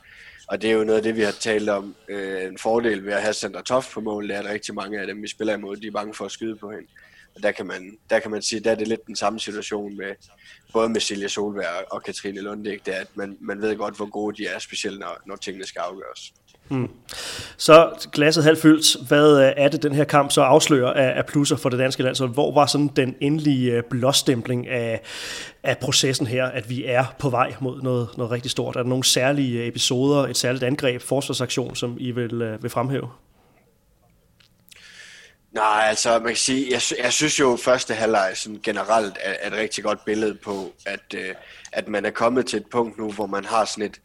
Og det er jo noget af det, vi har talt om. Øh, en fordel ved at have Center Toft på mål, det er, at rigtig mange af dem, vi spiller imod, de er bange for at skyde på hende. Og der kan man, der kan man sige, der er det lidt den samme situation med både med Silja Solberg og Katrine Lundig, det er, at man, man ved godt, hvor gode de er, specielt når, når tingene skal afgøres. Mm. Så glasset halvt fyldt. Hvad øh, er det, den her kamp så afslører af, af plusser for det danske land? Så hvor var sådan den endelige øh, blåstempling af, af processen her, at vi er på vej mod noget, noget rigtig stort? Er der nogle særlige øh, episoder, et særligt angreb, forsvarsaktion, som I vil, vil fremhæve? Nej, altså man kan sige, jeg, jeg synes jo, første halvleg sådan generelt er, er et rigtig godt billede på, at, at man er kommet til et punkt nu, hvor man har sådan et,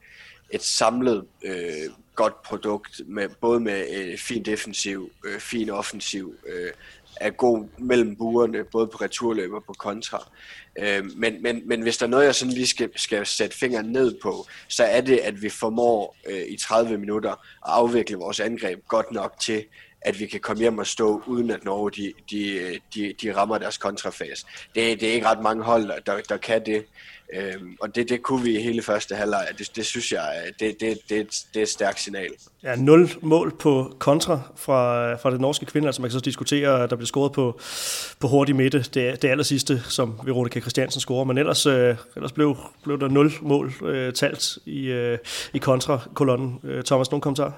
et samlet øh, godt produkt, med, både med øh, fin defensiv, øh, fin offensiv, øh, er god mellem buerne, både på returløb og på kontra. Øh, men, men, men hvis der er noget, jeg sådan lige skal, skal sætte fingeren ned på, så er det, at vi formår øh, i 30 minutter at afvikle vores angreb godt nok til, at vi kan komme hjem og stå, uden at Norge de, de, øh, de, de rammer deres kontrafase. Det, det er ikke ret mange hold, der, der kan det. Øhm, og det, det kunne vi i hele første halvleg. Det, det synes jeg, det, det, det, det er et stærkt signal. Ja, nul mål på kontra fra, fra det norske kvinder. Altså man kan så diskutere, at der blev scoret på, på hurtig midte. Det, det aller sidste, som Veronica Christiansen scorer. Men ellers, øh, ellers blev, blev der nul mål øh, talt i, øh, i kontra-kolonnen. Øh, Thomas, nogen kommentarer?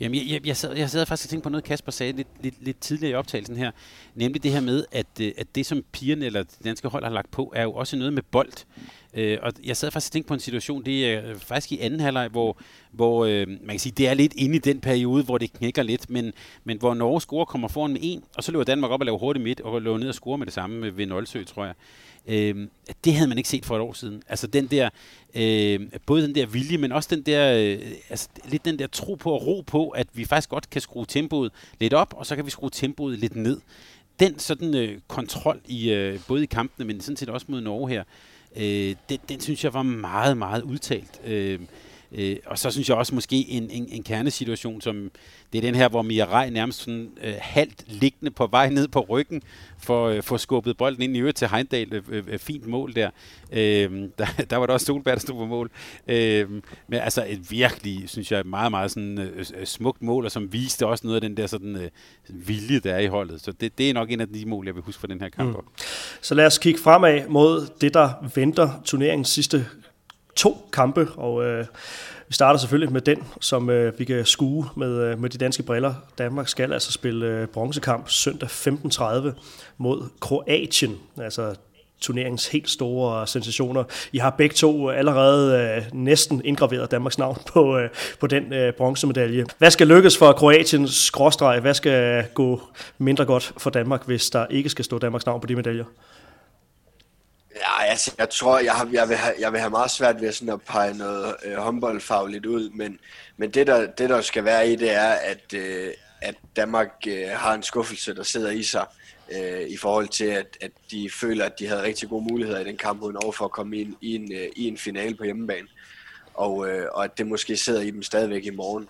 Jamen, jeg, jeg, jeg, sad, jeg sad faktisk og tænkte på noget, Kasper sagde lidt, lidt, lidt tidligere i optagelsen her. Nemlig det her med, at, øh, at det, som pigerne eller det danske hold har lagt på, er jo også noget med bold. Øh, og jeg sad faktisk og tænkte på en situation, det er øh, faktisk i anden halvleg, hvor, hvor øh, man kan sige, det er lidt inde i den periode, hvor det knækker lidt, men, men hvor Norge scorer kommer foran med en, og så løber Danmark op og laver hurtigt midt, og løber ned og scorer med det samme ved Nolsø, tror jeg. Øh, det havde man ikke set for et år siden. Altså den der, øh, både den der vilje, men også den der, øh, altså lidt den der tro på og ro på, at vi faktisk godt kan skrue tempoet lidt op, og så kan vi skrue tempoet lidt ned. Den sådan øh, kontrol i øh, både i kampene, men sådan set også mod Norge her, øh, den, den synes jeg var meget, meget udtalt. Øh, Øh, og så synes jeg også måske en, en, en kernesituation, som det er den her, hvor Mia Rej nærmest sådan øh, halvt liggende på vej ned på ryggen, for øh, få skubbet bolden ind i øvrigt til Heindal. Øh, øh, fint mål der. Øh, der. Der var der også Solberg, der stod på mål. Øh, men altså et virkelig, synes jeg, meget, meget sådan, øh, smukt mål, og som viste også noget af den der sådan, øh, vilje, der er i holdet. Så det, det er nok en af de mål, jeg vil huske fra den her kamp. Mm. Så lad os kigge fremad mod det, der venter turneringens sidste to kampe, og øh, vi starter selvfølgelig med den, som øh, vi kan skue med, øh, med de danske briller. Danmark skal altså spille øh, bronzekamp søndag 15.30 mod Kroatien, altså turneringens helt store sensationer. I har begge to øh, allerede øh, næsten indgraveret Danmarks navn på, øh, på den øh, bronzemedalje. Hvad skal lykkes for Kroatiens skråstreg? Hvad skal gå mindre godt for Danmark, hvis der ikke skal stå Danmarks navn på de medaljer? Ja, altså, jeg tror, jeg, har, jeg, vil have, jeg vil have meget svært ved sådan at pege noget øh, håndboldfagligt ud, men, men det, der, det, der skal være i, det er, at, øh, at Danmark øh, har en skuffelse, der sidder i sig, øh, i forhold til, at, at de føler, at de havde rigtig gode muligheder i den kamp uden over for at komme ind i en, øh, i en finale på hjemmebane. Og, øh, og at det måske sidder i dem stadigvæk i morgen.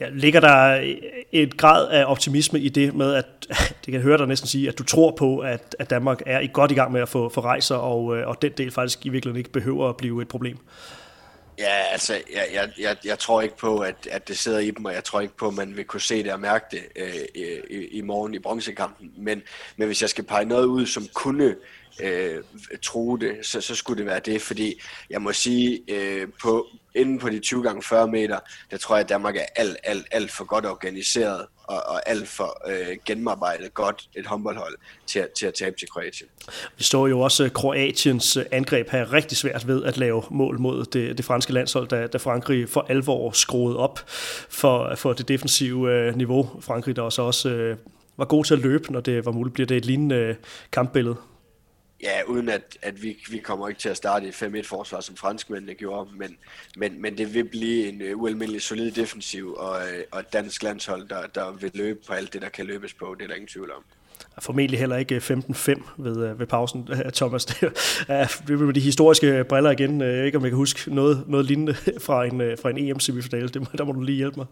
Ja, ligger der et grad af optimisme i det med, at det kan høre dig næsten sige, at du tror på, at, at Danmark er i godt i gang med at få, få rejser, og, øh, og den del faktisk i virkeligheden ikke behøver at blive et problem? Ja, altså, jeg, jeg, jeg, jeg tror ikke på, at, at det sidder i dem, og jeg tror ikke på, at man vil kunne se det og mærke det øh, i, i morgen i bronzekampen. Men, men hvis jeg skal pege noget ud, som kunne øh, true det, så, så skulle det være det, fordi jeg må sige, øh, på, inden på de 20 gange 40 meter, der tror jeg, at Danmark er alt, alt, alt for godt organiseret og, og alt for øh, gennemarbejdet godt et håndboldhold til, til at tabe til Kroatien. Vi står jo også øh, Kroatiens øh, angreb her rigtig svært ved at lave mål mod det, det franske landshold, da, da Frankrig for alvor skruede op for, for det defensive øh, niveau. Frankrig, der også, også øh, var god til at løbe, når det var muligt, bliver det et lignende øh, kampbillede. Ja, uden at, at vi, vi kommer ikke til at starte et 5-1-forsvar, som franskmændene gjorde, men, men, men det vil blive en øh, ualmindelig solid defensiv og, øh, og dansk landshold, der, der vil løbe på alt det, der kan løbes på. Det er der ingen tvivl om. Formentlig heller ikke 15-5 ved, øh, ved pausen, Thomas. Det er med de historiske briller igen. Jeg ved ikke, om jeg kan huske noget, noget lignende fra en, fra en EM-semifinale. Der må du lige hjælpe mig.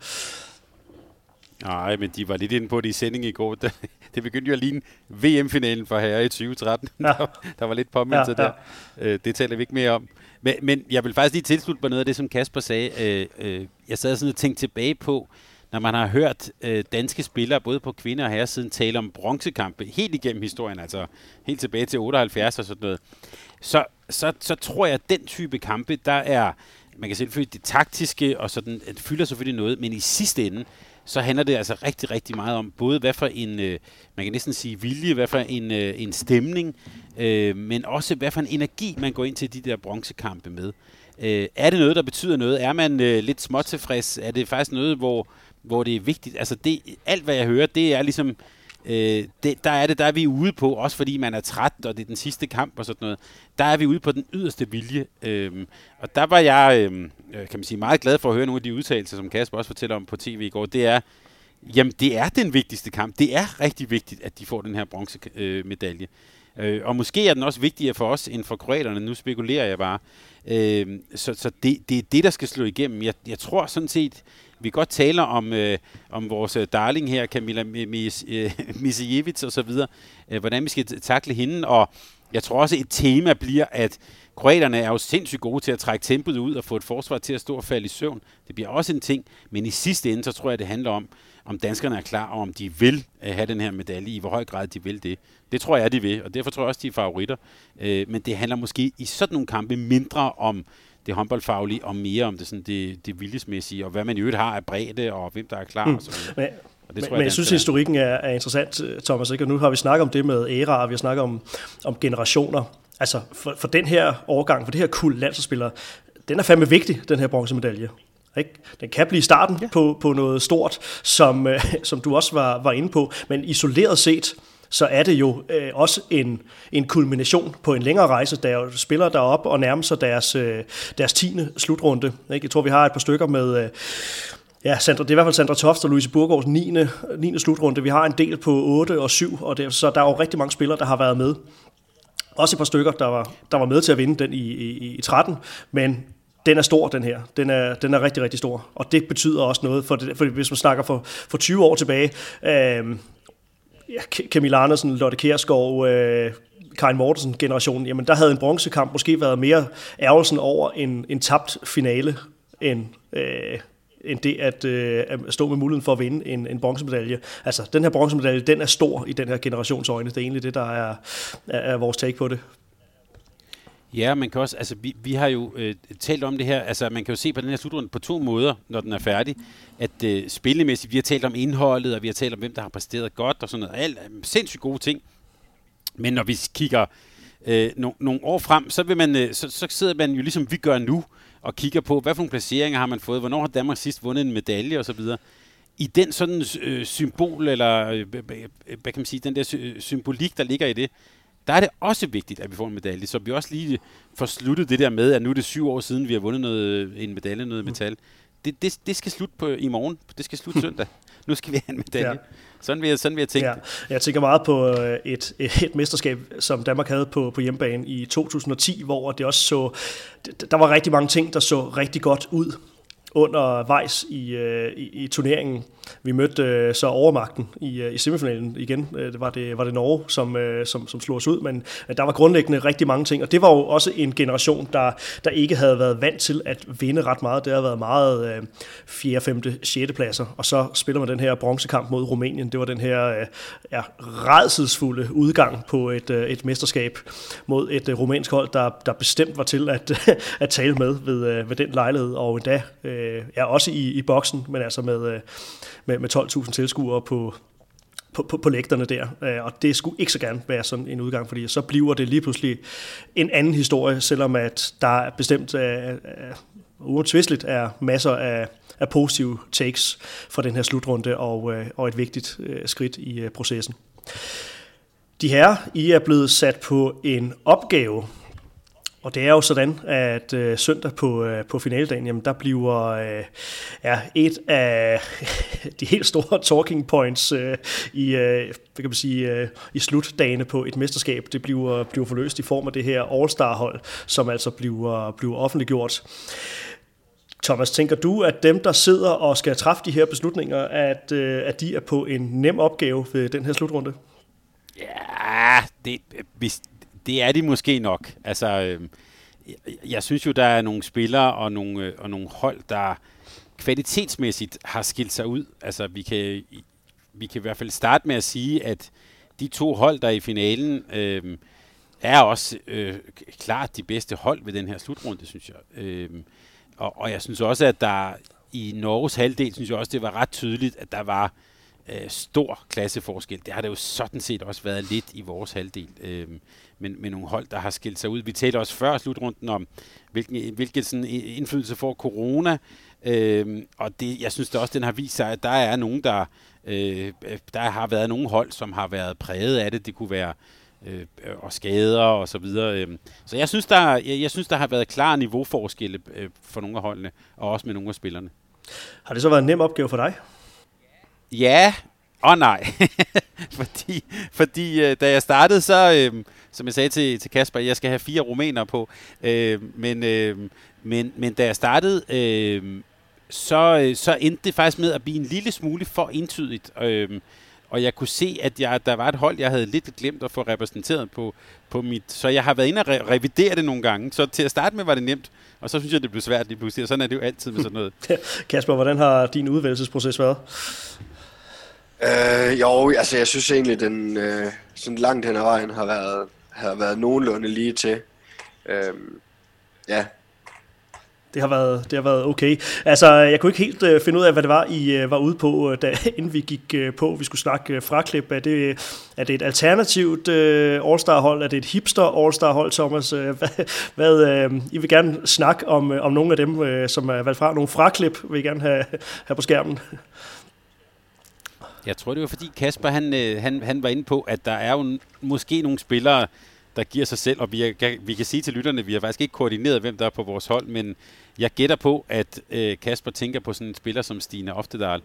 Nej, men de var lidt inde på det i sending i går. Det begyndte jo at ligne VM-finalen for herre i 2013. Ja. Der, var lidt påmindelse ja, ja. der. Øh, det taler vi ikke mere om. Men, men jeg vil faktisk lige tilslutte mig noget af det, som Kasper sagde. Øh, øh, jeg sad sådan og tænkte tilbage på, når man har hørt danske spillere, både på kvinder og herresiden, tale om bronzekampe helt igennem historien, altså helt tilbage til 78 og sådan noget, så, så, så tror jeg, at den type kampe, der er, man kan selvfølgelig det taktiske, og sådan, det fylder selvfølgelig noget, men i sidste ende, så handler det altså rigtig, rigtig meget om både hvad for en, øh, man kan næsten sige vilje, hvad for en, øh, en stemning, øh, men også hvad for en energi, man går ind til de der bronzekampe med. Øh, er det noget, der betyder noget? Er man øh, lidt småtilfreds? Er det faktisk noget, hvor, hvor det er vigtigt? Altså det, alt, hvad jeg hører, det er ligesom øh, det, der er det, der er vi ude på, også fordi man er træt, og det er den sidste kamp og sådan noget, der er vi ude på den yderste vilje. Øh, og der var jeg, øh, øh kan man sige, meget glad for at høre nogle af de udtalelser, som Kasper også fortæller om på tv i går. Det er, jamen det er den vigtigste kamp. Det er rigtig vigtigt, at de får den her bronzemedalje. Øh, og måske er den også vigtigere for os end for kroaterne. Nu spekulerer jeg bare. Øh, så så det, det er det, der skal slå igennem. Jeg, jeg tror sådan set, vi godt taler om, øh, om vores øh, darling her, Kamila øh, Misijevic og så videre, øh, hvordan vi skal takle hende, og jeg tror også, et tema bliver, at kroaterne er jo sindssygt gode til at trække tempoet ud og få et forsvar til at stå og falde i søvn. Det bliver også en ting, men i sidste ende, så tror jeg, det handler om, om danskerne er klar, og om de vil øh, have den her medalje, i hvor høj grad de vil det. Det tror jeg, de vil, og derfor tror jeg også, de er favoritter. Øh, men det handler måske i sådan nogle kampe mindre om det håndboldfaglige, og mere om det, sådan det, det viljesmæssige, og hvad man i øvrigt har af bredde, og hvem der er klar. Mm. Og så men, og det tror men, jeg, men jeg synes, at historikken er, er interessant, Thomas. Ikke? Og nu har vi snakket om det med æra, og vi har snakket om, om generationer. Altså, for, for den her overgang, for det her kul landsholdsspillere, den er fandme vigtig, den her bronzemedalje. Ikke? Den kan blive starten ja. på, på noget stort, som, øh, som du også var, var inde på, men isoleret set, så er det jo øh, også en, en kulmination på en længere rejse. Der jo spiller derop og nærmer sig deres, øh, deres 10. slutrunde. Ikke? Jeg tror, vi har et par stykker med... Øh, Ja, Sandra, det er i hvert fald Sandra Toft og Louise Burgårds 9. 9. slutrunde. Vi har en del på 8 og 7, og det, så der er jo rigtig mange spillere, der har været med. Også et par stykker, der var, der var med til at vinde den i, i, i 13, men den er stor, den her. Den er, den er rigtig, rigtig stor. Og det betyder også noget, for, det, for hvis man snakker for, for 20 år tilbage, øh, ja, Camilla Andersen, Lotte Kjærskov, øh, Karin Mortensen-generationen, jamen der havde en bronzekamp måske været mere ærgelsen over en, en tabt finale, end, øh, end det at, øh, at stå med muligheden for at vinde en, en bronzemedalje. Altså, den her bronzemedalje, den er stor i den her generations øjne. Det er egentlig det, der er, er, er vores take på det. Ja, man kan også, altså vi, vi har jo øh, talt om det her, altså man kan jo se på den her slutrunde på to måder, når den er færdig. At øh, spillemæssigt, vi har talt om indholdet, og vi har talt om, hvem der har præsteret godt og sådan noget. Alt øh, sindssygt gode ting. Men når vi kigger øh, no, nogle år frem, så, vil man, øh, så, så sidder man jo ligesom vi gør nu, og kigger på, hvad for nogle placeringer har man fået, hvornår har Danmark sidst vundet en medalje osv. I den sådan øh, symbol, eller øh, hvad kan man sige, den der symbolik, der ligger i det, der er det også vigtigt, at vi får en medalje, så vi også lige får sluttet det der med, at nu er det syv år siden, vi har vundet noget, en medalje, noget mm. metal. Det, det, det skal slutte på i morgen. Det skal slutte søndag. Nu skal vi have en medalje. Ja. Sådan vil jeg, sådan vil jeg tænke ja. Jeg tænker meget på øh, et, et mesterskab, som Danmark havde på, på hjemmebane i 2010, hvor det også så, der var rigtig mange ting, der så rigtig godt ud undervejs i, øh, i, i turneringen. Vi mødte øh, så overmagten i, øh, i semifinalen igen. Øh, det var det, var det Norge, som, øh, som, som slog os ud, men øh, der var grundlæggende rigtig mange ting, og det var jo også en generation, der, der ikke havde været vant til at vinde ret meget. Det har været meget øh, 4., 5., 6. pladser, og så spiller man den her bronzekamp mod Rumænien. Det var den her øh, ja, redselsfulde udgang på et, øh, et mesterskab mod et øh, rumænsk hold, der, der bestemt var til at, at tale med ved, øh, ved den lejlighed, og endda øh, øh, ja, også i, i boksen, men altså med, øh, med, med 12.000 tilskuere på, på, på, på lægterne der. Øh, og det skulle ikke så gerne være sådan en udgang, fordi så bliver det lige pludselig en anden historie, selvom at der er bestemt uh, uh, uomtvisteligt er masser af, af positive takes for den her slutrunde og, øh, og et vigtigt skridt i processen. De her, I er blevet sat på en opgave, og det er jo sådan, at øh, søndag på, øh, på finaledagen, jamen, der bliver øh, ja, et af de helt store talking points øh, i, øh, hvad kan man sige, øh, i slutdagene på et mesterskab. Det bliver, bliver forløst i form af det her All-Star-hold, som altså bliver, bliver offentliggjort. Thomas, tænker du, at dem, der sidder og skal træffe de her beslutninger, at, øh, at de er på en nem opgave ved den her slutrunde? Ja, det, hvis, det er de måske nok. Altså, øh, jeg synes jo, der er nogle spillere og nogle, øh, og nogle hold, der kvalitetsmæssigt har skilt sig ud. Altså, vi kan, vi kan i hvert fald starte med at sige, at de to hold, der er i finalen, øh, er også øh, klart de bedste hold ved den her slutrunde, synes jeg. Øh, og, og jeg synes også, at der i Norges halvdel, synes jeg også, det var ret tydeligt, at der var øh, Øh, stor klasseforskel. Det har det jo sådan set også været lidt i vores halvdel. Øh, men med nogle hold, der har skilt sig ud. Vi talte også før slutrunden om, hvilken, hvilken sådan indflydelse får corona. Øh, og det, jeg synes det også, den har vist sig, at der er nogen, der, øh, øh, der har været nogle hold, som har været præget af det. Det kunne være øh, og skader og så videre. Øh. Så jeg synes, der, jeg, jeg synes, der har været klar niveauforskelle øh, for nogle af holdene, og også med nogle af spillerne. Har det så været en nem opgave for dig? Ja, og nej. fordi fordi øh, da jeg startede, så, øh, som jeg sagde til, til Kasper, jeg skal have fire rumæner på. Øh, men, øh, men, men da jeg startede, øh, så, øh, så endte det faktisk med at blive en lille smule for entydigt. Øh, og jeg kunne se, at jeg, der var et hold, jeg havde lidt glemt at få repræsenteret på, på mit... Så jeg har været inde og re- revidere det nogle gange. Så til at starte med var det nemt, og så synes jeg, det blev svært lige pludselig. Og sådan er det jo altid med sådan noget. Kasper, hvordan har din udvalgelsesproces været? Øh, jo, altså jeg synes egentlig, den øh, sådan langt hen ad vejen har været, har været nogenlunde lige til. Øh, ja, det har været, det har været okay. Altså, jeg kunne ikke helt øh, finde ud af, hvad det var, I øh, var ude på, øh, da, inden vi gik øh, på. Vi skulle snakke øh, fraklip. Er det, er det et alternativt øh, All-Star-hold? Er det et hipster All-Star-hold, Thomas? Øh, hvad, hvad, øh, I vil gerne snakke om, øh, om nogle af dem, øh, som er valgt fra. Nogle fraklip vil I gerne have, have på skærmen. Jeg tror, det var fordi Kasper han, øh, han, han var inde på, at der er jo måske nogle spillere, der giver sig selv, og vi, er, vi kan sige til lytterne, at vi har faktisk ikke koordineret, hvem der er på vores hold, men jeg gætter på, at øh, Kasper tænker på sådan en spiller som Stine Oftedal.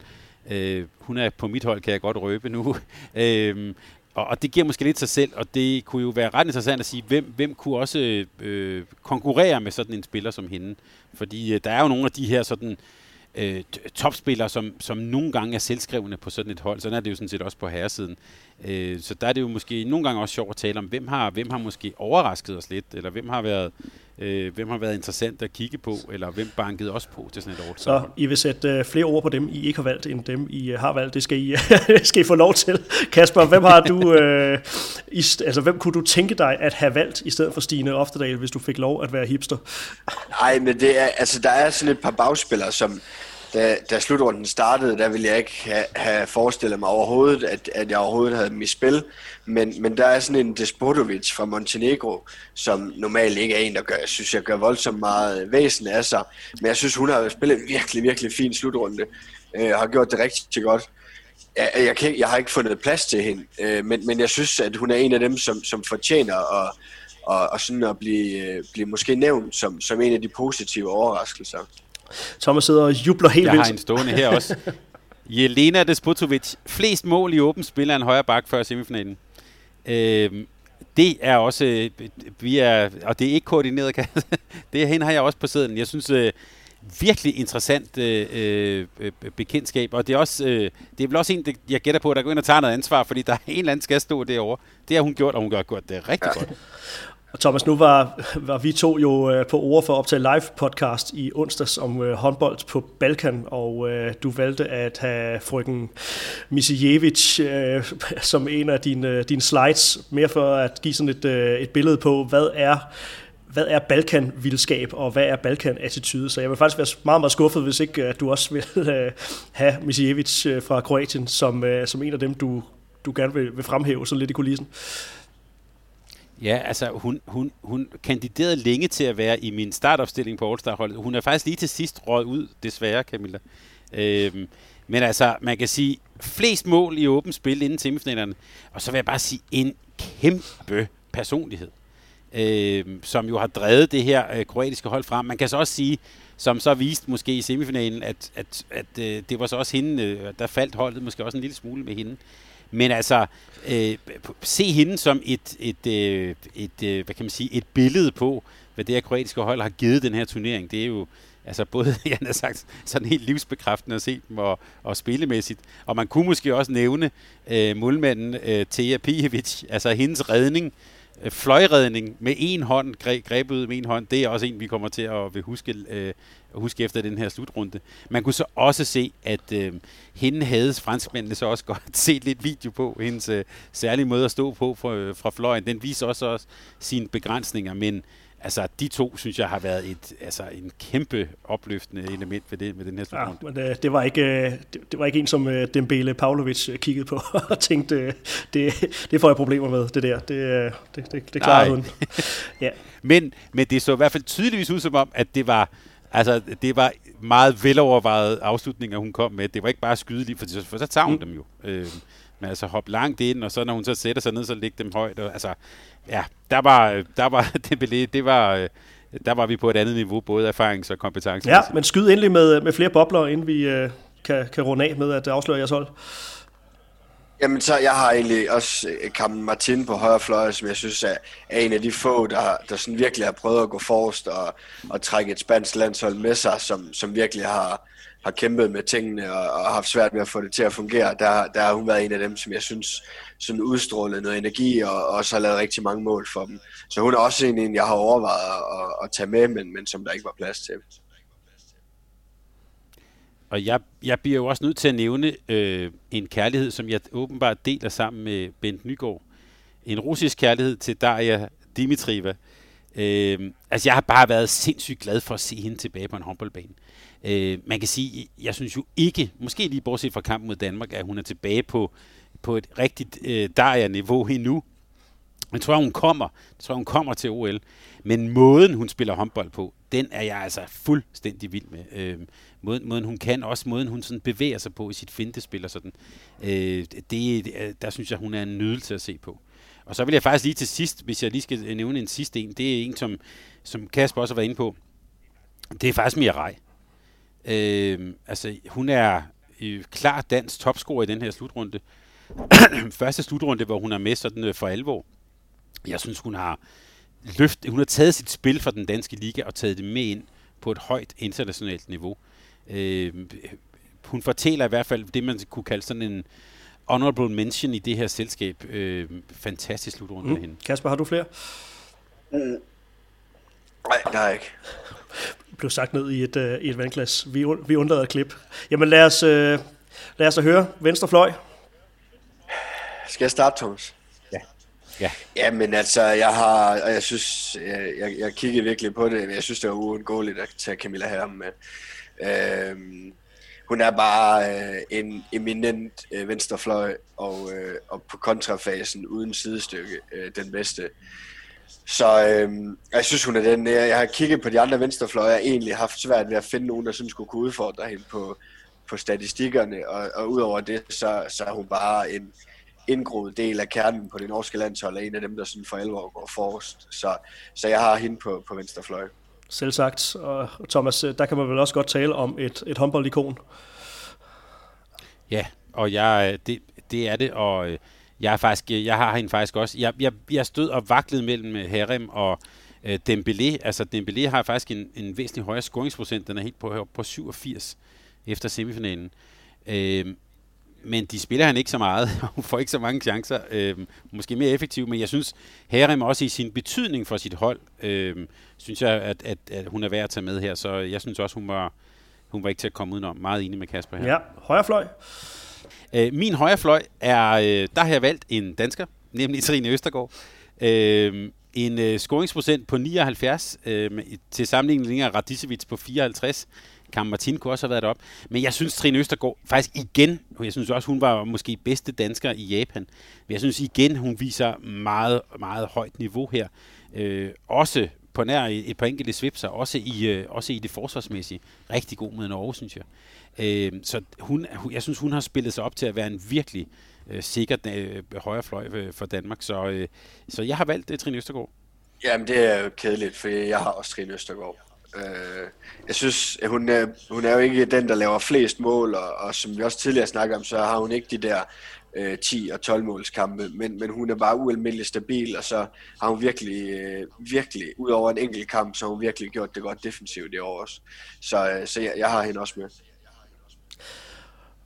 Øh, hun er på mit hold, kan jeg godt røbe nu. øh, og, og det giver måske lidt sig selv, og det kunne jo være ret interessant at sige, hvem, hvem kunne også øh, konkurrere med sådan en spiller som hende. Fordi øh, der er jo nogle af de her sådan øh, topspillere, som, som nogle gange er selvskrivende på sådan et hold. Sådan er det jo sådan set også på herresiden. Øh, så der er det jo måske nogle gange også sjovt at tale om, hvem har, hvem har måske overrasket os lidt, eller hvem har været øh, hvem har været interessant at kigge på, eller hvem bankede os på til sådan et år. Så I vil sætte øh, flere ord på dem, I ikke har valgt, end dem, I øh, har valgt. Det skal I, skal I få lov til. Kasper, hvem har du, øh, i, altså hvem kunne du tænke dig at have valgt, i stedet for Stine Oftedal, hvis du fik lov at være hipster? Nej, men det er, altså, der er sådan et par bagspillere, som da, da slutrunden startede, der ville jeg ikke have, have forestillet mig overhovedet, at, at jeg overhovedet havde mit spil. Men, men der er sådan en Despodovic fra Montenegro, som normalt ikke er en, der gør, jeg synes, jeg gør voldsomt meget væsen af sig. Men jeg synes, hun har spillet en virkelig, virkelig fin slutrunde. Øh, har gjort det rigtig godt. Jeg, jeg, kan, jeg har ikke fundet plads til hende, øh, men, men jeg synes, at hun er en af dem, som, som fortjener at, og, og sådan at blive, øh, blive måske nævnt som, som en af de positive overraskelser. Thomas sidder og jubler helt vildt. Jeg har en stående her også. Jelena Despotovic. Flest mål i åben spiller en højre bak før semifinalen. Øhm, det er også, vi er, og det er ikke koordineret, det hende har jeg også på siden. Jeg synes, øh, virkelig interessant øh, øh, bekendtskab, og det er også, øh, det er vel også en, det, jeg gætter på, der går ind og tager noget ansvar, fordi der er en eller anden skal stå derovre. Det har hun gjort, og hun har gjort det rigtig ja. godt. Og Thomas, nu var, var vi to jo øh, på ord for at optage live podcast i onsdags om øh, håndbold på Balkan, og øh, du valgte at have frøken Misijevic øh, som en af dine, øh, dine slides, mere for at give sådan et, øh, et billede på, hvad er hvad er Balkan-vildskab, og hvad er Balkan-attitude? Så jeg vil faktisk være meget, meget skuffet, hvis ikke at du også vil øh, have Misijevic fra Kroatien som, øh, som en af dem, du, du gerne vil, vil fremhæve så lidt i kulissen. Ja, altså hun, hun, hun kandiderede længe til at være i min startopstilling på All-Star-holdet. Hun er faktisk lige til sidst røget ud, desværre, Camilla. Øhm, men altså, man kan sige, flest mål i åbent spil inden semifinalerne. Og så vil jeg bare sige, en kæmpe personlighed, øhm, som jo har drevet det her øh, kroatiske hold frem. Man kan så også sige, som så viste måske i semifinalen, at, at, at øh, det var så også hende, øh, der faldt holdet måske også en lille smule med hende. Men altså, øh, se hende som et, et, øh, et, øh, hvad kan man sige, et billede på, hvad det her kroatiske hold har givet den her turnering. Det er jo altså både, jeg har sagt, sådan helt livsbekræftende at se dem og, og spillemæssigt. Og man kunne måske også nævne øh, målmanden øh, Teja Pijevic, altså hendes redning, Øh, fløjredning med en hånd, grebet ud med en hånd, det er også en, vi kommer til at vil huske øh, huske efter den her slutrunde. Man kunne så også se, at øh, hende havde franskmændene så også godt set lidt video på, hendes øh, særlige måde at stå på fra, øh, fra fløjen. Den viser også, også sine begrænsninger, men Altså, de to, synes jeg, har været et, altså, en kæmpe opløftende element ved, det, med den her slutrunde. Ja, men det, det, var ikke, øh, det, det var ikke en, som øh, Dembele Pavlovic kiggede på og tænkte, det, det får jeg problemer med, det der. Det, det, det, det klarer hun. ja. men, men det så i hvert fald tydeligvis ud som om, at det var, altså, det var meget velovervejet afslutninger, hun kom med. Det var ikke bare skyde lige, for, for så tager hun mm. dem jo. Øh, men altså hoppe langt ind, og så når hun så sætter sig ned, så lægger dem højt. Og, altså, ja, der var, der var det, det var, der var vi på et andet niveau, både erfarings- og kompetence. Ja, men skyd endelig med, med flere bobler, inden vi øh, kan, kan runde af med at afsløre jeres hold. Jamen, så jeg har egentlig også Kampen øh, Martin på højre fløj, som jeg synes er, er en af de få, der, der sådan virkelig har prøvet at gå forrest og, og trække et spansk landshold med sig, som, som virkelig har, har kæmpet med tingene og, og haft svært ved at få det til at fungere. Der, der har hun været en af dem, som jeg synes sådan udstrålet noget energi og, også har lavet rigtig mange mål for dem. Så hun er også en, jeg har overvejet at, at tage med, men, men som der ikke var plads til. Og jeg, jeg bliver jo også nødt til at nævne øh, en kærlighed, som jeg åbenbart deler sammen med Bent Nygaard. En russisk kærlighed til Daria Dimitrieva. Øh, Øh, altså, jeg har bare været sindssygt glad for at se hende tilbage på en håndboldbane. Øh, man kan sige, jeg synes jo ikke, måske lige bortset fra kampen mod Danmark, at hun er tilbage på, på et rigtigt øh, Daria-niveau endnu. Jeg tror, hun kommer. Jeg tror, hun kommer til OL. Men måden, hun spiller håndbold på, den er jeg altså fuldstændig vild med. Øh, måden, måden, hun kan, også måden, hun sådan bevæger sig på i sit fintespil og sådan. Øh, det, der synes jeg, hun er en nydelse at se på. Og så vil jeg faktisk lige til sidst, hvis jeg lige skal nævne en sidste en, det er en, som, som Kasper også har været inde på. Det er faktisk Mirai. Øh, altså, hun er øh, klar dansk topscorer i den her slutrunde. Første slutrunde, hvor hun er med sådan øh, for alvor. Jeg synes, hun har løft, hun har taget sit spil fra den danske liga og taget det med ind på et højt internationalt niveau. Øh, hun fortæller i hvert fald det, man kunne kalde sådan en honorable mention i det her selskab. Øh, fantastisk slutrunde mm. hende. Kasper, har du flere? Mm. Nej, har jeg ikke. blev sagt ned i et, uh, i et vandglas. Vi, vi undlader et klip. Jamen lad os, uh, lad os høre. Venstre fløj. Skal jeg starte, Thomas? Ja. Ja. Ja, men altså, jeg har, og jeg synes, jeg, jeg, jeg kiggede virkelig på det, men jeg synes, det var uundgåeligt at tage Camilla Herm med. Øhm, hun er bare øh, en eminent øh, venstrefløj, og, øh, og på kontrafasen uden sidestykke øh, den bedste. Så øh, jeg synes, hun er den. Jeg, jeg har kigget på de andre venstrefløje, og jeg har egentlig haft svært ved at finde nogen, der sådan skulle kunne udfordre hende på, på statistikkerne, og, og udover det, så, så er hun bare en indgroet del af kernen på det norske landshold, og en af dem, der sådan for alvor går forrest. Så, så jeg har hende på, på venstrefløje. Selv sagt. Og Thomas, øh, der kan man vel også godt tale om et, et håndboldikon. Ja, og jeg, øh, det, det er det, og øh, jeg, er faktisk, jeg har hende faktisk også. Jeg, jeg, jeg stod og vaklede mellem Herrem og øh, Dembélé. Altså Dembélé har faktisk en, en væsentlig højere scoringsprocent. Den er helt på, på 87 efter semifinalen. Øh, men de spiller han ikke så meget, og hun får ikke så mange chancer. Øh, måske mere effektiv, men jeg synes, Harem også i sin betydning for sit hold, øh, synes jeg, at, at, at hun er værd at tage med her. Så jeg synes også, hun var, hun var ikke til at komme udenom. Meget enig med Kasper her. Ja, højre fløj. Øh, min højre fløj er, øh, der har jeg valgt en dansker, nemlig Trine Østergaard. Øh, en øh, scoringsprocent på 79, øh, til sammenligning ligger Radicevic på 54. Kam Martin kunne også have været op. Men jeg synes, Trine Østergaard faktisk igen, og jeg synes også, hun var måske bedste dansker i Japan, men jeg synes igen, hun viser meget, meget højt niveau her. Øh, også på nær et par enkelte svipser, også i, øh, også i det forsvarsmæssige. Rigtig god mod Norge, synes jeg. Øh, så hun, jeg synes, hun har spillet sig op til at være en virkelig øh, sikker øh, højrefløj øh, for Danmark. Så, øh, så jeg har valgt øh, Trine Østergaard. Jamen, det er jo kedeligt, for jeg har også Trine Østergaard. Øh, jeg synes, at hun er, hun er jo ikke den, der laver flest mål, og, og som vi også tidligere snakkede om, så har hun ikke de der øh, 10 og 12 målskampe, men, men hun er bare ualmindelig stabil, og så har hun virkelig, øh, virkelig, ud over en enkelt kamp, så har hun virkelig gjort det godt defensivt i år også. Så, øh, så jeg, jeg har hende også med.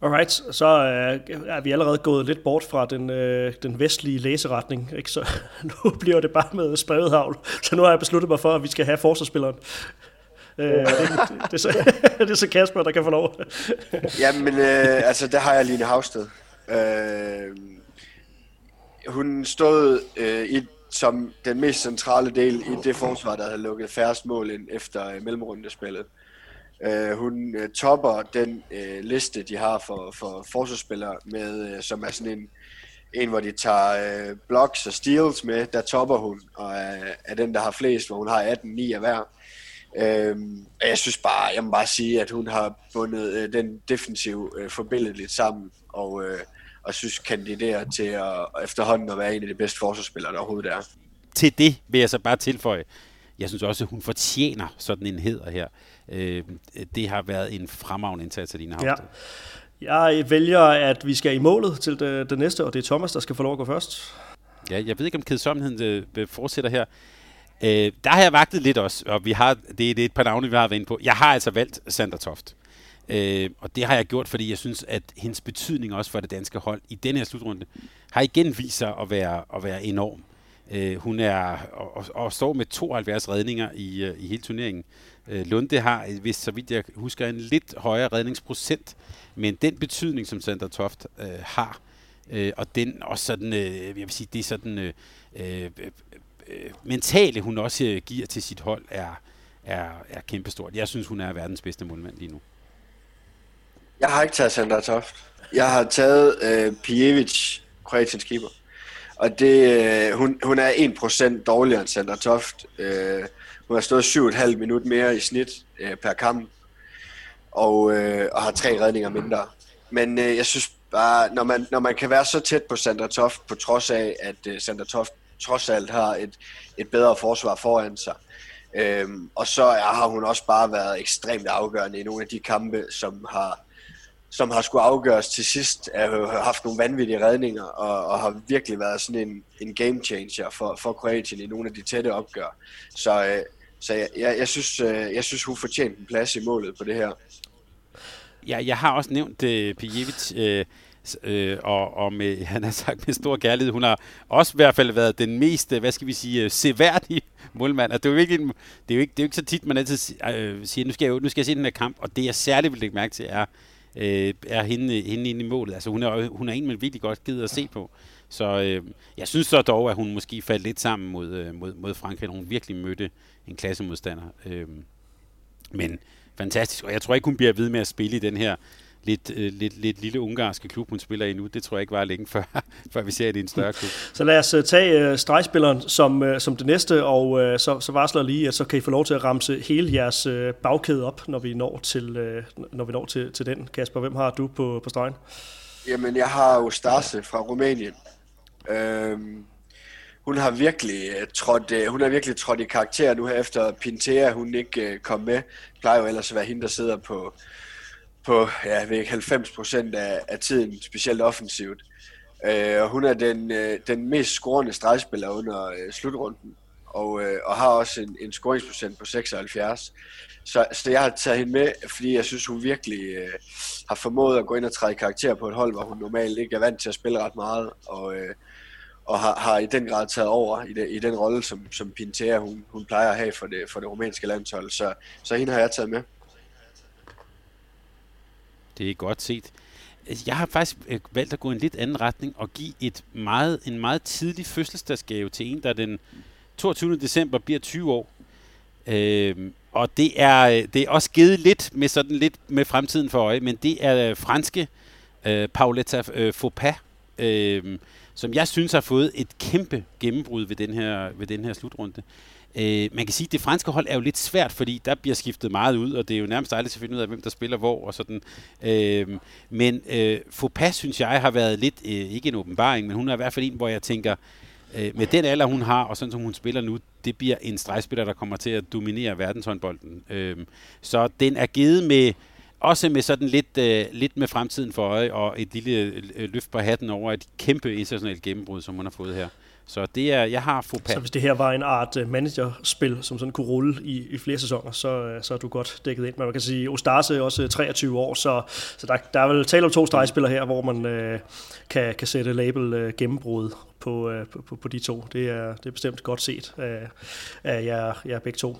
Alright, så øh, er vi allerede gået lidt bort fra den, øh, den vestlige læseretning, ikke? så nu bliver det bare med sprevet havl. Så nu har jeg besluttet mig for, at vi skal have forsvarsspilleren. Øh, det, det, det, er så, det er så Kasper, der kan få lov. Jamen, øh, altså der har jeg Line Havsted. Øh, hun stod øh, i som den mest centrale del i det forsvar, der havde lukket færrest mål ind efter øh, mellemrundespillet. Øh, hun øh, topper den øh, liste, de har for, for forsvarsspillere, med, øh, som er sådan en, en, hvor de tager øh, blocks og steals med, der topper hun, og er, er den, der har flest, hvor hun har 18-9 af hver. Øhm, jeg synes bare, jeg må bare sige, at hun har bundet øh, den defensiv øh, forbilledeligt sammen, og, øh, og synes kandiderer til at, efterhånden at være en af de bedste forsvarsspillere, der overhovedet er. Til det vil jeg så bare tilføje, jeg synes også, at hun fortjener sådan en heder her. Øh, det har været en fremragende indsats af dine Ja. Jeg vælger, at vi skal i målet til det, det næste, og det er Thomas, der skal få lov at gå først. Ja, jeg ved ikke, om kedsomheden øh, fortsætter her. Øh, der har jeg vagtet lidt også, og vi har, det, det er et par navne, vi har været inde på. Jeg har altså valgt Sander Toft. Øh, og det har jeg gjort, fordi jeg synes, at hendes betydning også for det danske hold i denne her slutrunde har igen vist sig at være, at være enorm. Øh, hun er og, og står med 72 redninger i, øh, i hele turneringen. Øh, Lunde har, øh, hvis så vidt jeg husker, en lidt højere redningsprocent, men den betydning, som Sander Toft øh, har, øh, og den også sådan, øh, jeg vil sige, det er sådan øh, øh, øh, mentale, hun også øh, giver til sit hold, er, er, er kæmpestort. Jeg synes, hun er verdens bedste målmand lige nu. Jeg har ikke taget Sandra Toft. Jeg har taget øh, Pijevic, Kroatiens keeper. Og det, øh, hun, hun er 1% dårligere end Sandra Toft. Øh, hun har stået 7,5 minut mere i snit øh, per kamp. Og, øh, og har tre redninger mindre. Men øh, jeg synes bare, når man, når man kan være så tæt på Sandra Toft, på trods af, at øh, Sandra Toft trods alt har et, et bedre forsvar foran sig, Øhm, og så er, har hun også bare været ekstremt afgørende i nogle af de kampe, som har, som har skulle afgøres til sidst, har haft nogle vanvittige redninger, og, og har virkelig været sådan en, en game changer for, for Kroatien i nogle af de tætte opgør. Så, øh, så jeg, jeg, jeg, synes, øh, jeg synes, hun fortjente en plads i målet på det her. Ja, jeg har også nævnt øh, Pijevic, øh, øh, og, og med, han har sagt med stor kærlighed, hun har også i hvert fald været den mest, øh, hvad skal vi sige, øh, seværdige målmand. Og det, er jo ikke, det, er jo ikke, det er jo ikke så tit, man altid øh, siger, nu skal, jeg, nu skal jeg se den her kamp, og det jeg særligt vil lægge mærke til, er, øh, er hende, hende inde i målet. Altså, hun er, hun er en, man virkelig godt gider at se på. Så øh, jeg synes så dog, at hun måske faldt lidt sammen mod, øh, mod, mod Frankrig, når hun virkelig mødte en klassemodstander. Øh, men fantastisk, og jeg tror ikke, hun bliver ved med at spille i den her lidt, øh, lidt, lidt lille ungarske klub, hun spiller i nu. Det tror jeg ikke var længe før, før vi ser det i en større klub. Så lad os uh, tage uh, stregspilleren som, uh, som det næste, og uh, så, så varsler lige, at så kan I få lov til at ramse hele jeres uh, bagkæde op, når vi når til, uh, når vi når til, til den. Kasper, hvem har du på, på stregen? Jamen, jeg har Ostase fra Rumænien. Øhm, hun har virkelig trådt, hun har virkelig trådt i karakter nu her efter Pintea, hun ikke kom med. Det plejer jo ellers at være hende, der sidder på, på ja, ved 90 procent af, af tiden, specielt offensivt. Øh, og hun er den, øh, den mest scorende stregspiller under øh, slutrunden, og, øh, og har også en, en scoringsprocent på 76. Så, så jeg har taget hende med, fordi jeg synes, hun virkelig øh, har formået at gå ind og træde karakter på et hold, hvor hun normalt ikke er vant til at spille ret meget, og, øh, og har, har i den grad taget over i, de, i den rolle, som, som Pintea hun, hun plejer at have for det, for det rumænske landshold. Så, så hende har jeg taget med. Det er godt set. Jeg har faktisk øh, valgt at gå en lidt anden retning og give et meget, en meget tidlig fødselsdagsgave til en, der den 22. december bliver 20 år. Øh, og det er, øh, det er også givet lidt med sådan lidt med fremtiden for øje, men det er øh, franske øh, Pauletta øh, Faupas, øh, som jeg synes har fået et kæmpe gennembrud ved den her, ved den her slutrunde. Øh, man kan sige, at det franske hold er jo lidt svært, fordi der bliver skiftet meget ud, og det er jo nærmest aldrig til at finde ud af, hvem der spiller hvor og sådan. Øh, men øh, Faupas, synes jeg, har været lidt, øh, ikke en åbenbaring, men hun er i hvert fald en, hvor jeg tænker, øh, med den alder, hun har, og sådan som hun spiller nu, det bliver en stregspiller, der kommer til at dominere verdenshåndbolden. Øh, så den er givet med, også med sådan lidt, øh, lidt med fremtiden for øje, og et lille øh, løft på hatten over et kæmpe internationalt gennembrud, som hun har fået her. Så det er, jeg har Fopa. Så hvis det her var en art øh, managerspil, som sådan kunne rulle i, i flere sæsoner, så, øh, så er du godt dækket ind. Men man kan sige, Ostase er også øh, 23 år, så, så der, der er vel tale om to stregspillere her, hvor man øh, kan, kan sætte label øh, gennembrud på, øh, på, på de to. Det er, det er bestemt godt set af, af jer, jer begge to.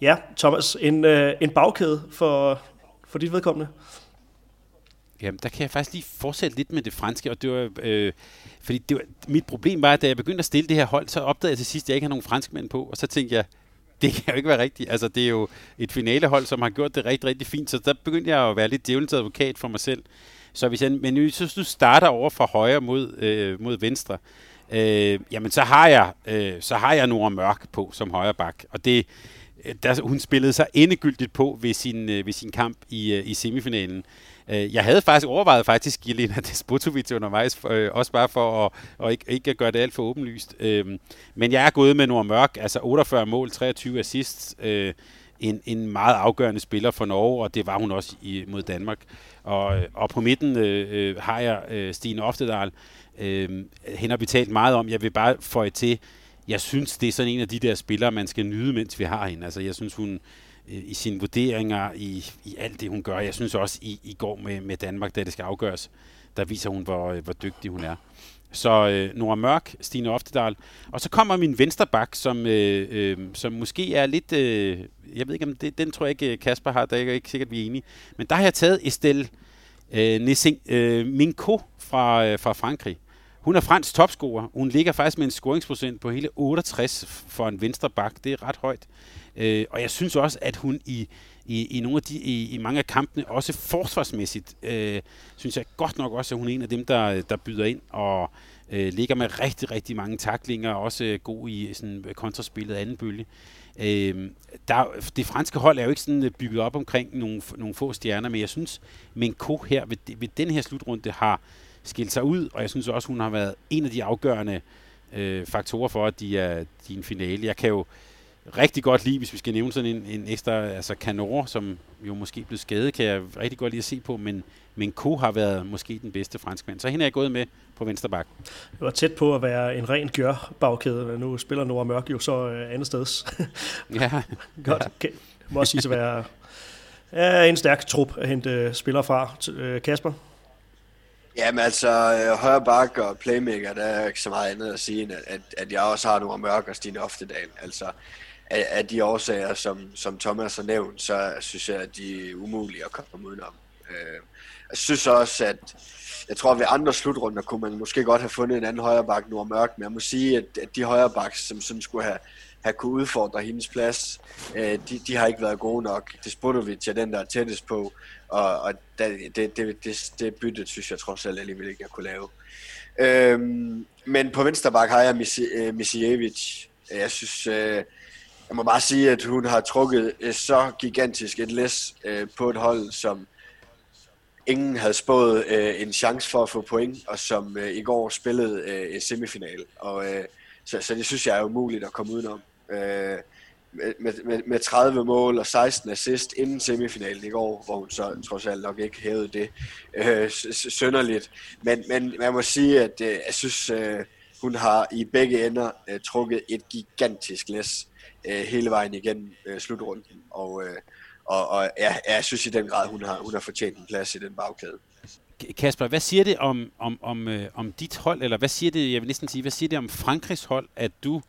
Ja, Thomas, en, øh, en bagkæde for, for dit vedkommende? Jamen, der kan jeg faktisk lige fortsætte lidt med det franske, og det var, øh, fordi det var, mit problem var, at da jeg begyndte at stille det her hold, så opdagede jeg til sidst, at jeg ikke havde nogen franskmænd på, og så tænkte jeg, det kan jo ikke være rigtigt. Altså, det er jo et finalehold, som har gjort det rigtig, rigtig fint, så der begyndte jeg at være lidt djævelens advokat for mig selv. Så hvis jeg, men hvis du starter over fra højre mod, øh, mod venstre, øh, jamen så har jeg, øh, så har jeg Nora Mørk på som højre bak, og det, øh, der, hun spillede sig endegyldigt på ved sin, øh, ved sin kamp i, øh, i semifinalen. Øh, jeg havde faktisk overvejet faktisk Jelena Despotovic undervejs, øh, også bare for at, og ikke, ikke at gøre det alt for åbenlyst. Øh, men jeg er gået med Nord Mørk, altså 48 mål, 23 assists, øh, en, en meget afgørende spiller for Norge, og det var hun også i, mod Danmark. Og, og på midten øh, øh har jeg øh, Stine Oftedal. Øh, hende har vi talt meget om. Jeg vil bare få til, jeg synes, det er sådan en af de der spillere, man skal nyde, mens vi har hende. Altså, jeg synes, hun øh, Øh, i sine vurderinger, i, i alt det, hun gør. Jeg synes også, i, i går med, med Danmark, da det skal afgøres, der viser hun, hvor, øh, hvor dygtig hun er. Så øh, Nora Mørk, Stine Oftedal. Og så kommer min vensterbak, som, øh, øh, som måske er lidt... Øh, jeg ved ikke, om det, den tror jeg ikke, øh, Kasper har. Der er ikke sikkert, vi er enige. Men der har jeg taget Estelle øh, Nissing, øh, Minko fra, øh, fra Frankrig. Hun er fransk topscorer. Hun ligger faktisk med en scoringsprocent på hele 68 for en venstre bak. Det er ret højt. Øh, og jeg synes også, at hun i, i, i nogle af de, i, i mange af kampene, også forsvarsmæssigt, øh, synes jeg godt nok også, at hun er en af dem, der, der byder ind og øh, ligger med rigtig, rigtig mange taklinger, også god i sådan kontraspillet anden bølge. Øh, der, det franske hold er jo ikke sådan bygget op omkring nogle, nogle få stjerner, men jeg synes, Menko her ved, ved den her slutrunde har skilt sig ud, og jeg synes også, hun har været en af de afgørende øh, faktorer for, at de er, de er en finale. Jeg kan jo rigtig godt lide, hvis vi skal nævne sådan en, en ekstra, altså Canor, som jo måske blev skadet, kan jeg rigtig godt lide at se på, men, men Ko har været måske den bedste franskmand. Så hende er jeg gået med på venstre bak. Det var tæt på at være en ren gør bagkæde, men nu spiller Nora Mørk jo så øh, andet sted. ja. godt. Okay. Må også sige at være ja, en stærk trup at hente spillere fra. Øh, Kasper? Jamen altså, øh, højre bak og playmaker, der er ikke så meget andet at sige, end at, at jeg også har nogle Mørk og Stine Oftedal. Altså, af, af de årsager, som, som Thomas har nævnt, så synes jeg, at de er umulige at komme udenom. Øh, jeg synes også, at jeg tror, at ved andre slutrunder kunne man måske godt have fundet en anden højre bak, Nora Mørk, men jeg må sige, at, at de højre baks, som sådan skulle have, have kunne udfordre hendes plads, øh, de, de har ikke været gode nok. Despodovic er den, der er tættest på, og, og det, det, det, det, det byttet, synes jeg trods alt alligevel ikke, jeg kunne lave. Øhm, men på venstre bak har jeg øh, Misijevic. Jeg synes, øh, jeg må bare sige, at hun har trukket så gigantisk et læs øh, på et hold, som ingen havde spået øh, en chance for at få point, og som øh, i går spillede øh, semifinal. Og, øh, så, så det synes jeg er umuligt at komme udenom. Øh, med, med, med 30 mål og 16 assist inden semifinalen i går, hvor hun så trods alt nok ikke hævede det øh, sønderligt. Men, men man må sige, at øh, jeg synes, øh, hun har i begge ender øh, trukket et gigantisk læs øh, hele vejen igennem øh, slutrunden. Og, øh, og, og ja, jeg synes i den grad, hun har, hun har fortjent en plads i den bagkæde. Kasper, hvad siger det om, om, om, øh, om dit hold, eller hvad siger det, jeg vil næsten sige, hvad siger det om Frankrigs hold, at du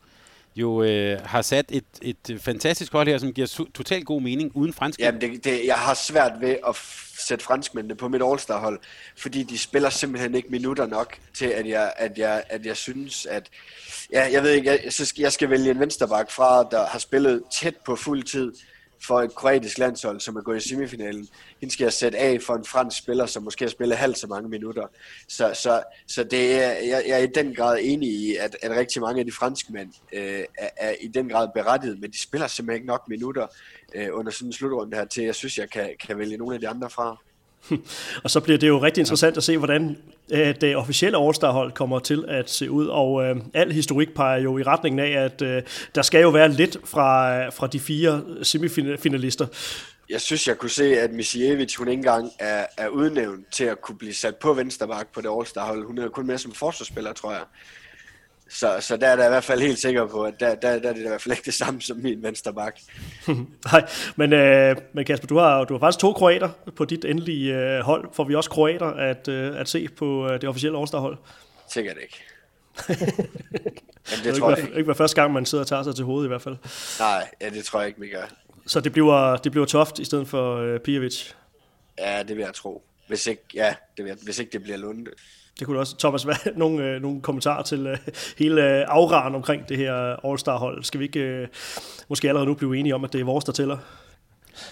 jo øh, har sat et, et fantastisk hold her, som giver totalt god mening uden fransk. Jamen, det, det, jeg har svært ved at sætte franskmændene på mit All-Star-hold, fordi de spiller simpelthen ikke minutter nok til, at jeg, at jeg, at jeg synes, at... Ja, jeg ved ikke, jeg, jeg skal vælge en vensterbak fra, der har spillet tæt på fuld tid, for et kroatisk landshold, som er gået i semifinalen. Hende skal jeg sætte af for en fransk spiller, som måske har spillet halvt så mange minutter. Så, så, så det er, jeg, jeg er i den grad enig i, at, at rigtig mange af de franske mænd øh, er, er i den grad berettiget, men de spiller simpelthen ikke nok minutter øh, under sådan en slutrunde her til, jeg synes, jeg kan, kan vælge nogle af de andre fra. og så bliver det jo rigtig interessant at se, hvordan øh, det officielle All-Star-hold kommer til at se ud, og øh, al historik peger jo i retningen af, at øh, der skal jo være lidt fra, øh, fra de fire semifinalister. Jeg synes, jeg kunne se, at Misievic, hun ikke engang er, er udnævnt til at kunne blive sat på venstre bak på det All-Star-hold. Hun er kun med som forsvarsspiller, tror jeg. Så, så der er jeg i hvert fald helt sikker på, at der, der, der er det i hvert fald ikke det samme som min venstre bak. Nej, men, øh, men Kasper, du har, du har faktisk to kroater på dit endelige øh, hold. Får vi også kroater at, øh, at se på øh, det officielle All-Star-hold? Sikkert ikke. Jamen, det, det tror jeg ikke. ikke være første gang, man sidder og tager sig til hovedet i hvert fald. Nej, ja, det tror jeg ikke, vi gør. Så det bliver, det bliver toft i stedet for øh, Pijevic? Ja, det vil jeg tro. hvis ikke, ja, det, ved, hvis ikke det bliver Lunde. Det kunne også, Thomas, være nogle, øh, nogle kommentarer til øh, hele øh, afraren omkring det her All-Star-hold. Skal vi ikke øh, måske allerede nu blive enige om, at det er vores, der tæller?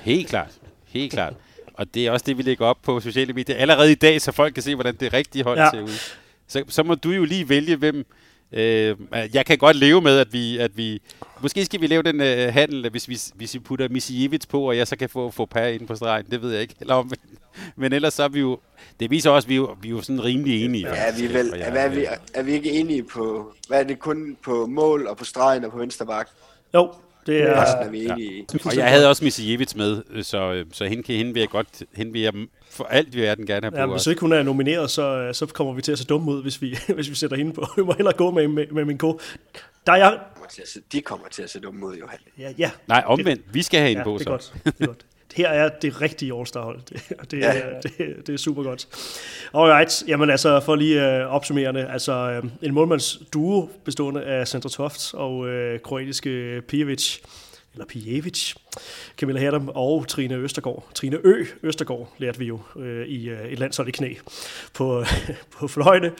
Helt klart. Helt klart. Og det er også det, vi lægger op på sociale medier allerede i dag, så folk kan se, hvordan det rigtige hold ja. ser ud. Så, så må du jo lige vælge, hvem... Øh, jeg kan godt leve med, at vi... At vi måske skal vi lave den øh, handel, hvis vi, hvis vi putter Misijevits på, og jeg så kan få, få Per ind på stregen. Det ved jeg ikke. Eller om, men, men ellers så er vi jo... Det viser også, at vi er jo, vi er jo sådan rimelig enige. Ja, er vi, vel, er, er, vi, er vi ikke enige på... Hvad er det kun på mål og på stregen og på venstre bak? Jo, det er, Resten er vi enige ja. i. Og jeg havde også Misijevits med, så, så hende, hende vil jeg godt, hende vil jeg for alt vil den gerne have ja, på. Hvis ikke hun er nomineret, så, så kommer vi til at se dumme ud, hvis vi, hvis vi sætter hende på. Vi må hellere gå med, med, med min ko. Der er jeg... De kommer til at se dumme ud, Johan. Ja, ja. Nej, omvendt. Vi skal have hende ja, på, det er så. Godt. Det er godt. Her er det rigtige All-Star-hold. Det, det, ja, ja. det, det er super godt. Alright, jamen altså for lige øh, opsummerende, altså øh, en målmandsduo bestående af Sandra Toft og øh, kroatiske Pijevic eller Pijevic, Camilla Herdam og Trine Østergaard. Trine Ø. Østergaard lærte vi jo øh, i øh, et landshold i knæ på, på fløjte.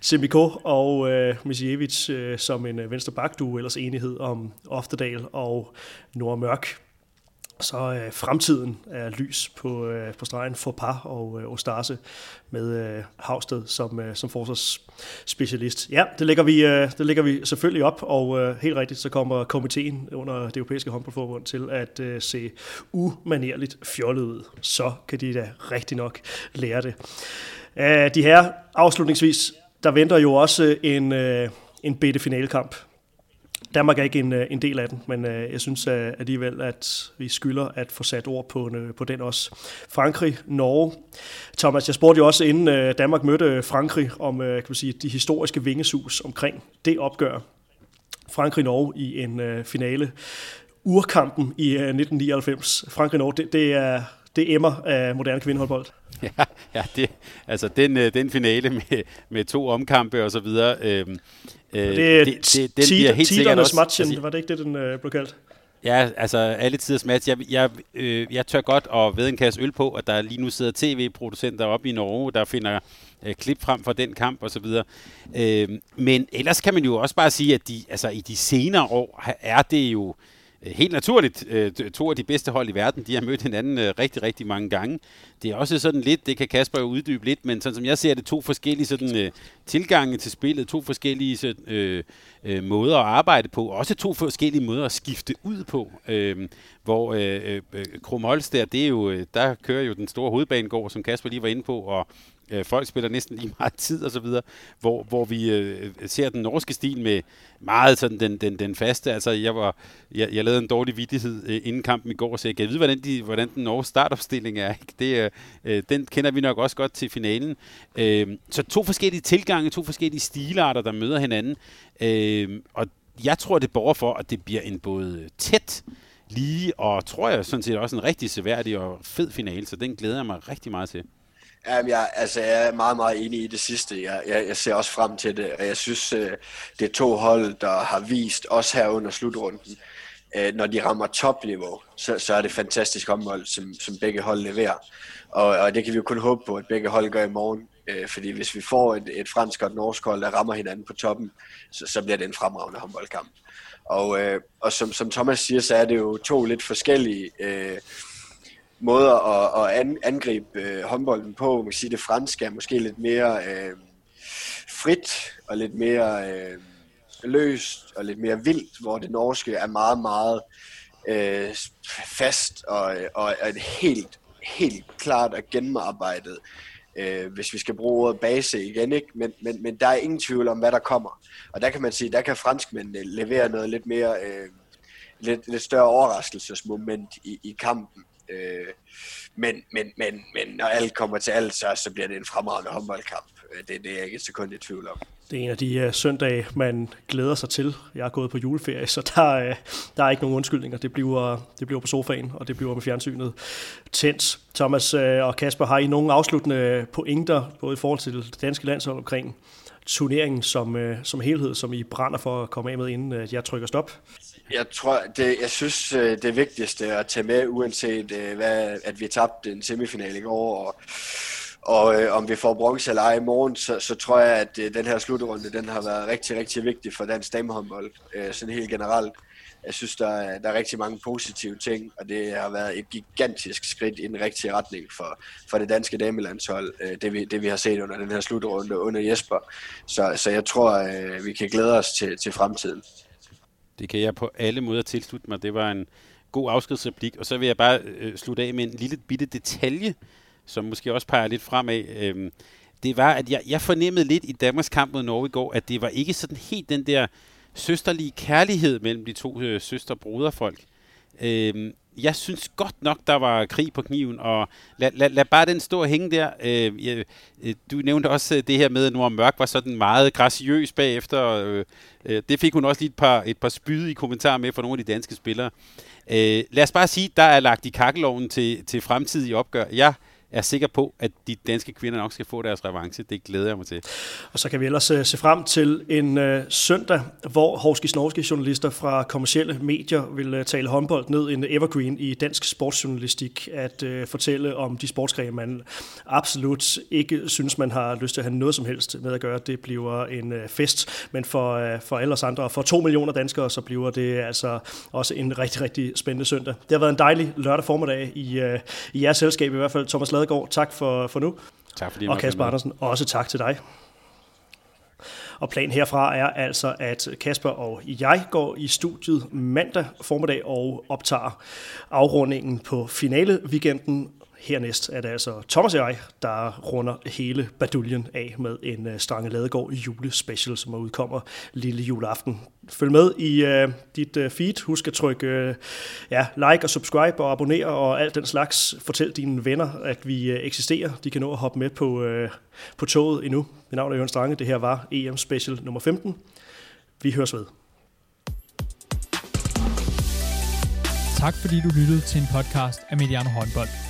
Simiko og øh, Misijevic øh, som en øh, venstre bakdu, ellers enighed om Oftedal og Nordmørk så øh, fremtiden er lys på, øh, på stregen for par og øh, Ostase med øh, Havsted som, øh, som forsvarsspecialist. Ja, det lægger, vi, øh, det lægger vi selvfølgelig op, og øh, helt rigtigt, så kommer komiteen under det europæiske håndboldforbund til at øh, se umanerligt fjollet ud. Så kan de da rigtig nok lære det. Æh, de her afslutningsvis, der venter jo også en, øh, en bedte finalekamp Danmark er ikke en, øh, en del af den, men øh, jeg synes øh, alligevel, at vi skylder at få sat ord på, øh, på den også. Frankrig, Norge. Thomas, jeg spurgte jo også, inden øh, Danmark mødte Frankrig, om øh, kan man sige, de historiske vingesus omkring det opgør. Frankrig-Norge i en øh, finale. Urkampen i øh, 1999. Frankrig-Norge, det, det er det emmer af moderne kvindehåndbold. Ja, ja det, altså den, øh, den finale med, med to omkampe og så videre, øh, Øh, det er det, det, den bliver helt sikkert også... matchen, altså, var det ikke det, den øh, blev kaldt? Ja, altså alle tiders match. Jeg, jeg, øh, jeg tør godt at ved en kasse øl på, at der lige nu sidder tv-producenter oppe i Norge, der finder øh, klip frem fra den kamp osv. Øh, men ellers kan man jo også bare sige, at de, altså, i de senere år er det jo Øh, Øh, helt naturligt øh, to af de bedste hold i verden. De har mødt hinanden øh, rigtig, rigtig mange gange. Det er også sådan lidt, det kan Kasper jo uddybe lidt, men sådan som jeg ser det, to forskellige sådan, tilgange til spillet, to forskellige sådan, øh, øh, måder at arbejde på, også to forskellige måder at skifte ud på. Øh, hvor øh, øh, Krum der, det er jo, der kører jo den store hovedbanegård, som Kasper lige var inde på, og øh, folk spiller næsten lige meget tid og så videre, hvor, hvor vi øh, ser den norske stil med meget sådan den, den, den faste, altså jeg var, jeg, jeg lavede en dårlig vidighed øh, inden kampen i går, så jeg kan vide, hvordan, de, hvordan den norske startopstilling er. Ikke? Det, øh, øh, den kender vi nok også godt til finalen. Øh, så to forskellige tilgange, to forskellige stilarter, der møder hinanden, øh, og jeg tror, det borger for, at det bliver en både tæt, lige og tror jeg sådan set også en rigtig seværdig og fed finale, så den glæder jeg mig rigtig meget til. Jamen, jeg, altså, jeg er meget, meget enig i det sidste. Jeg, jeg, jeg ser også frem til det, og jeg synes, øh, det er to hold, der har vist, også her under slutrunden, øh, når de rammer topniveau, så, så er det fantastisk håndbold, som, som begge hold leverer. Og, og det kan vi jo kun håbe på, at begge hold gør i morgen. Øh, fordi hvis vi får et, et fransk og et norsk hold, der rammer hinanden på toppen, så, så bliver det en fremragende håndboldkamp. Og, og som, som Thomas siger, så er det jo to lidt forskellige... Øh, måder at, at angribe øh, håndbolden på. Man kan sige, det franske er måske lidt mere øh, frit og lidt mere øh, løst og lidt mere vildt, hvor det norske er meget, meget øh, fast og, og et helt, helt klart og gennemarbejdet. Øh, hvis vi skal bruge ordet base igen, ikke? Men, men, men der er ingen tvivl om, hvad der kommer. Og der kan man sige, der kan franskmændene levere noget lidt mere, øh, lidt, lidt større overraskelsesmoment i, i kampen. Øh, men, men, men, men når alt kommer til alt, så, så bliver det en fremragende håndboldkamp. Øh, det, det er jeg ikke et sekund i tvivl om. Det er en af de uh, søndage, man glæder sig til. Jeg er gået på juleferie, så der, uh, der er ikke nogen undskyldninger. Det bliver, det bliver på sofaen, og det bliver med fjernsynet tændt. Thomas uh, og Kasper, har I nogle afsluttende pointer, både i forhold til det danske landshold omkring turneringen som, uh, som helhed, som I brænder for at komme af med, inden uh, jeg trykker stop? Jeg tror, det, jeg synes, øh, det vigtigste at tage med, uanset øh, hvad, at vi tabte en semifinal i går, og, Og øh, om vi får bronze eller ej i morgen, så, så tror jeg, at øh, den her slutrunde, den har været rigtig, rigtig vigtig for dansk damehåndbold, øh, sådan helt generelt. Jeg synes, der er, der er rigtig mange positive ting, og det har været et gigantisk skridt i den rigtige retning for, for det danske damelandshold, øh, det, vi, det vi har set under den her slutrunde under Jesper. Så, så jeg tror, øh, vi kan glæde os til, til fremtiden. Det kan jeg på alle måder tilslutte mig. Det var en god afskedsreplik. Og så vil jeg bare øh, slutte af med en lille bitte detalje, som måske også peger lidt fremad. Øhm, det var, at jeg, jeg fornemmede lidt i Danmarks kamp mod Norge i går, at det var ikke sådan helt den der søsterlige kærlighed mellem de to øh, søster-broderfolk. Øhm, jeg synes godt nok, der var krig på kniven, og lad, lad, lad bare den stå og hænge der. Øh, jeg, øh, du nævnte også øh, det her med, at Nora Mørk var sådan meget graciøs bagefter. Øh, øh, det fik hun også lige et par, et par spyde i kommentarer med fra nogle af de danske spillere. Øh, lad os bare sige, der er lagt i kakkeloven til, til fremtidige opgør. Jeg er sikker på, at de danske kvinder nok skal få deres revanche. Det glæder jeg mig til. Og så kan vi ellers uh, se frem til en uh, søndag, hvor Horskis Norske journalister fra kommercielle medier vil uh, tale håndbold ned en evergreen i dansk sportsjournalistik, at uh, fortælle om de sportsgrene, man absolut ikke synes, man har lyst til at have noget som helst med at gøre. Det bliver en uh, fest, men for, uh, for alle os andre, for to millioner danskere, så bliver det altså også en rigtig, rigtig spændende søndag. Det har været en dejlig lørdag formiddag i, uh, i jeres selskab, i hvert fald Thomas Ladegaard, tak for, for nu. Tak fordi Og Kasper Andersen, også tak til dig. Og planen herfra er altså, at Kasper og jeg går i studiet mandag formiddag og optager afrundingen på finale weekenden. Hernæst er det altså Thomas og jeg, der runder hele baduljen af med en uh, Strange Ladegård julespecial, som udkommer lille juleaften. Følg med i uh, dit uh, feed. Husk at trykke uh, ja, like og subscribe og abonnere og alt den slags. Fortæl dine venner, at vi uh, eksisterer. De kan nå at hoppe med på, uh, på toget endnu. Mit navn er Jørgen Strange. Det her var EM Special nummer 15. Vi høres ved. Tak fordi du lyttede til en podcast af Mediano Håndbold.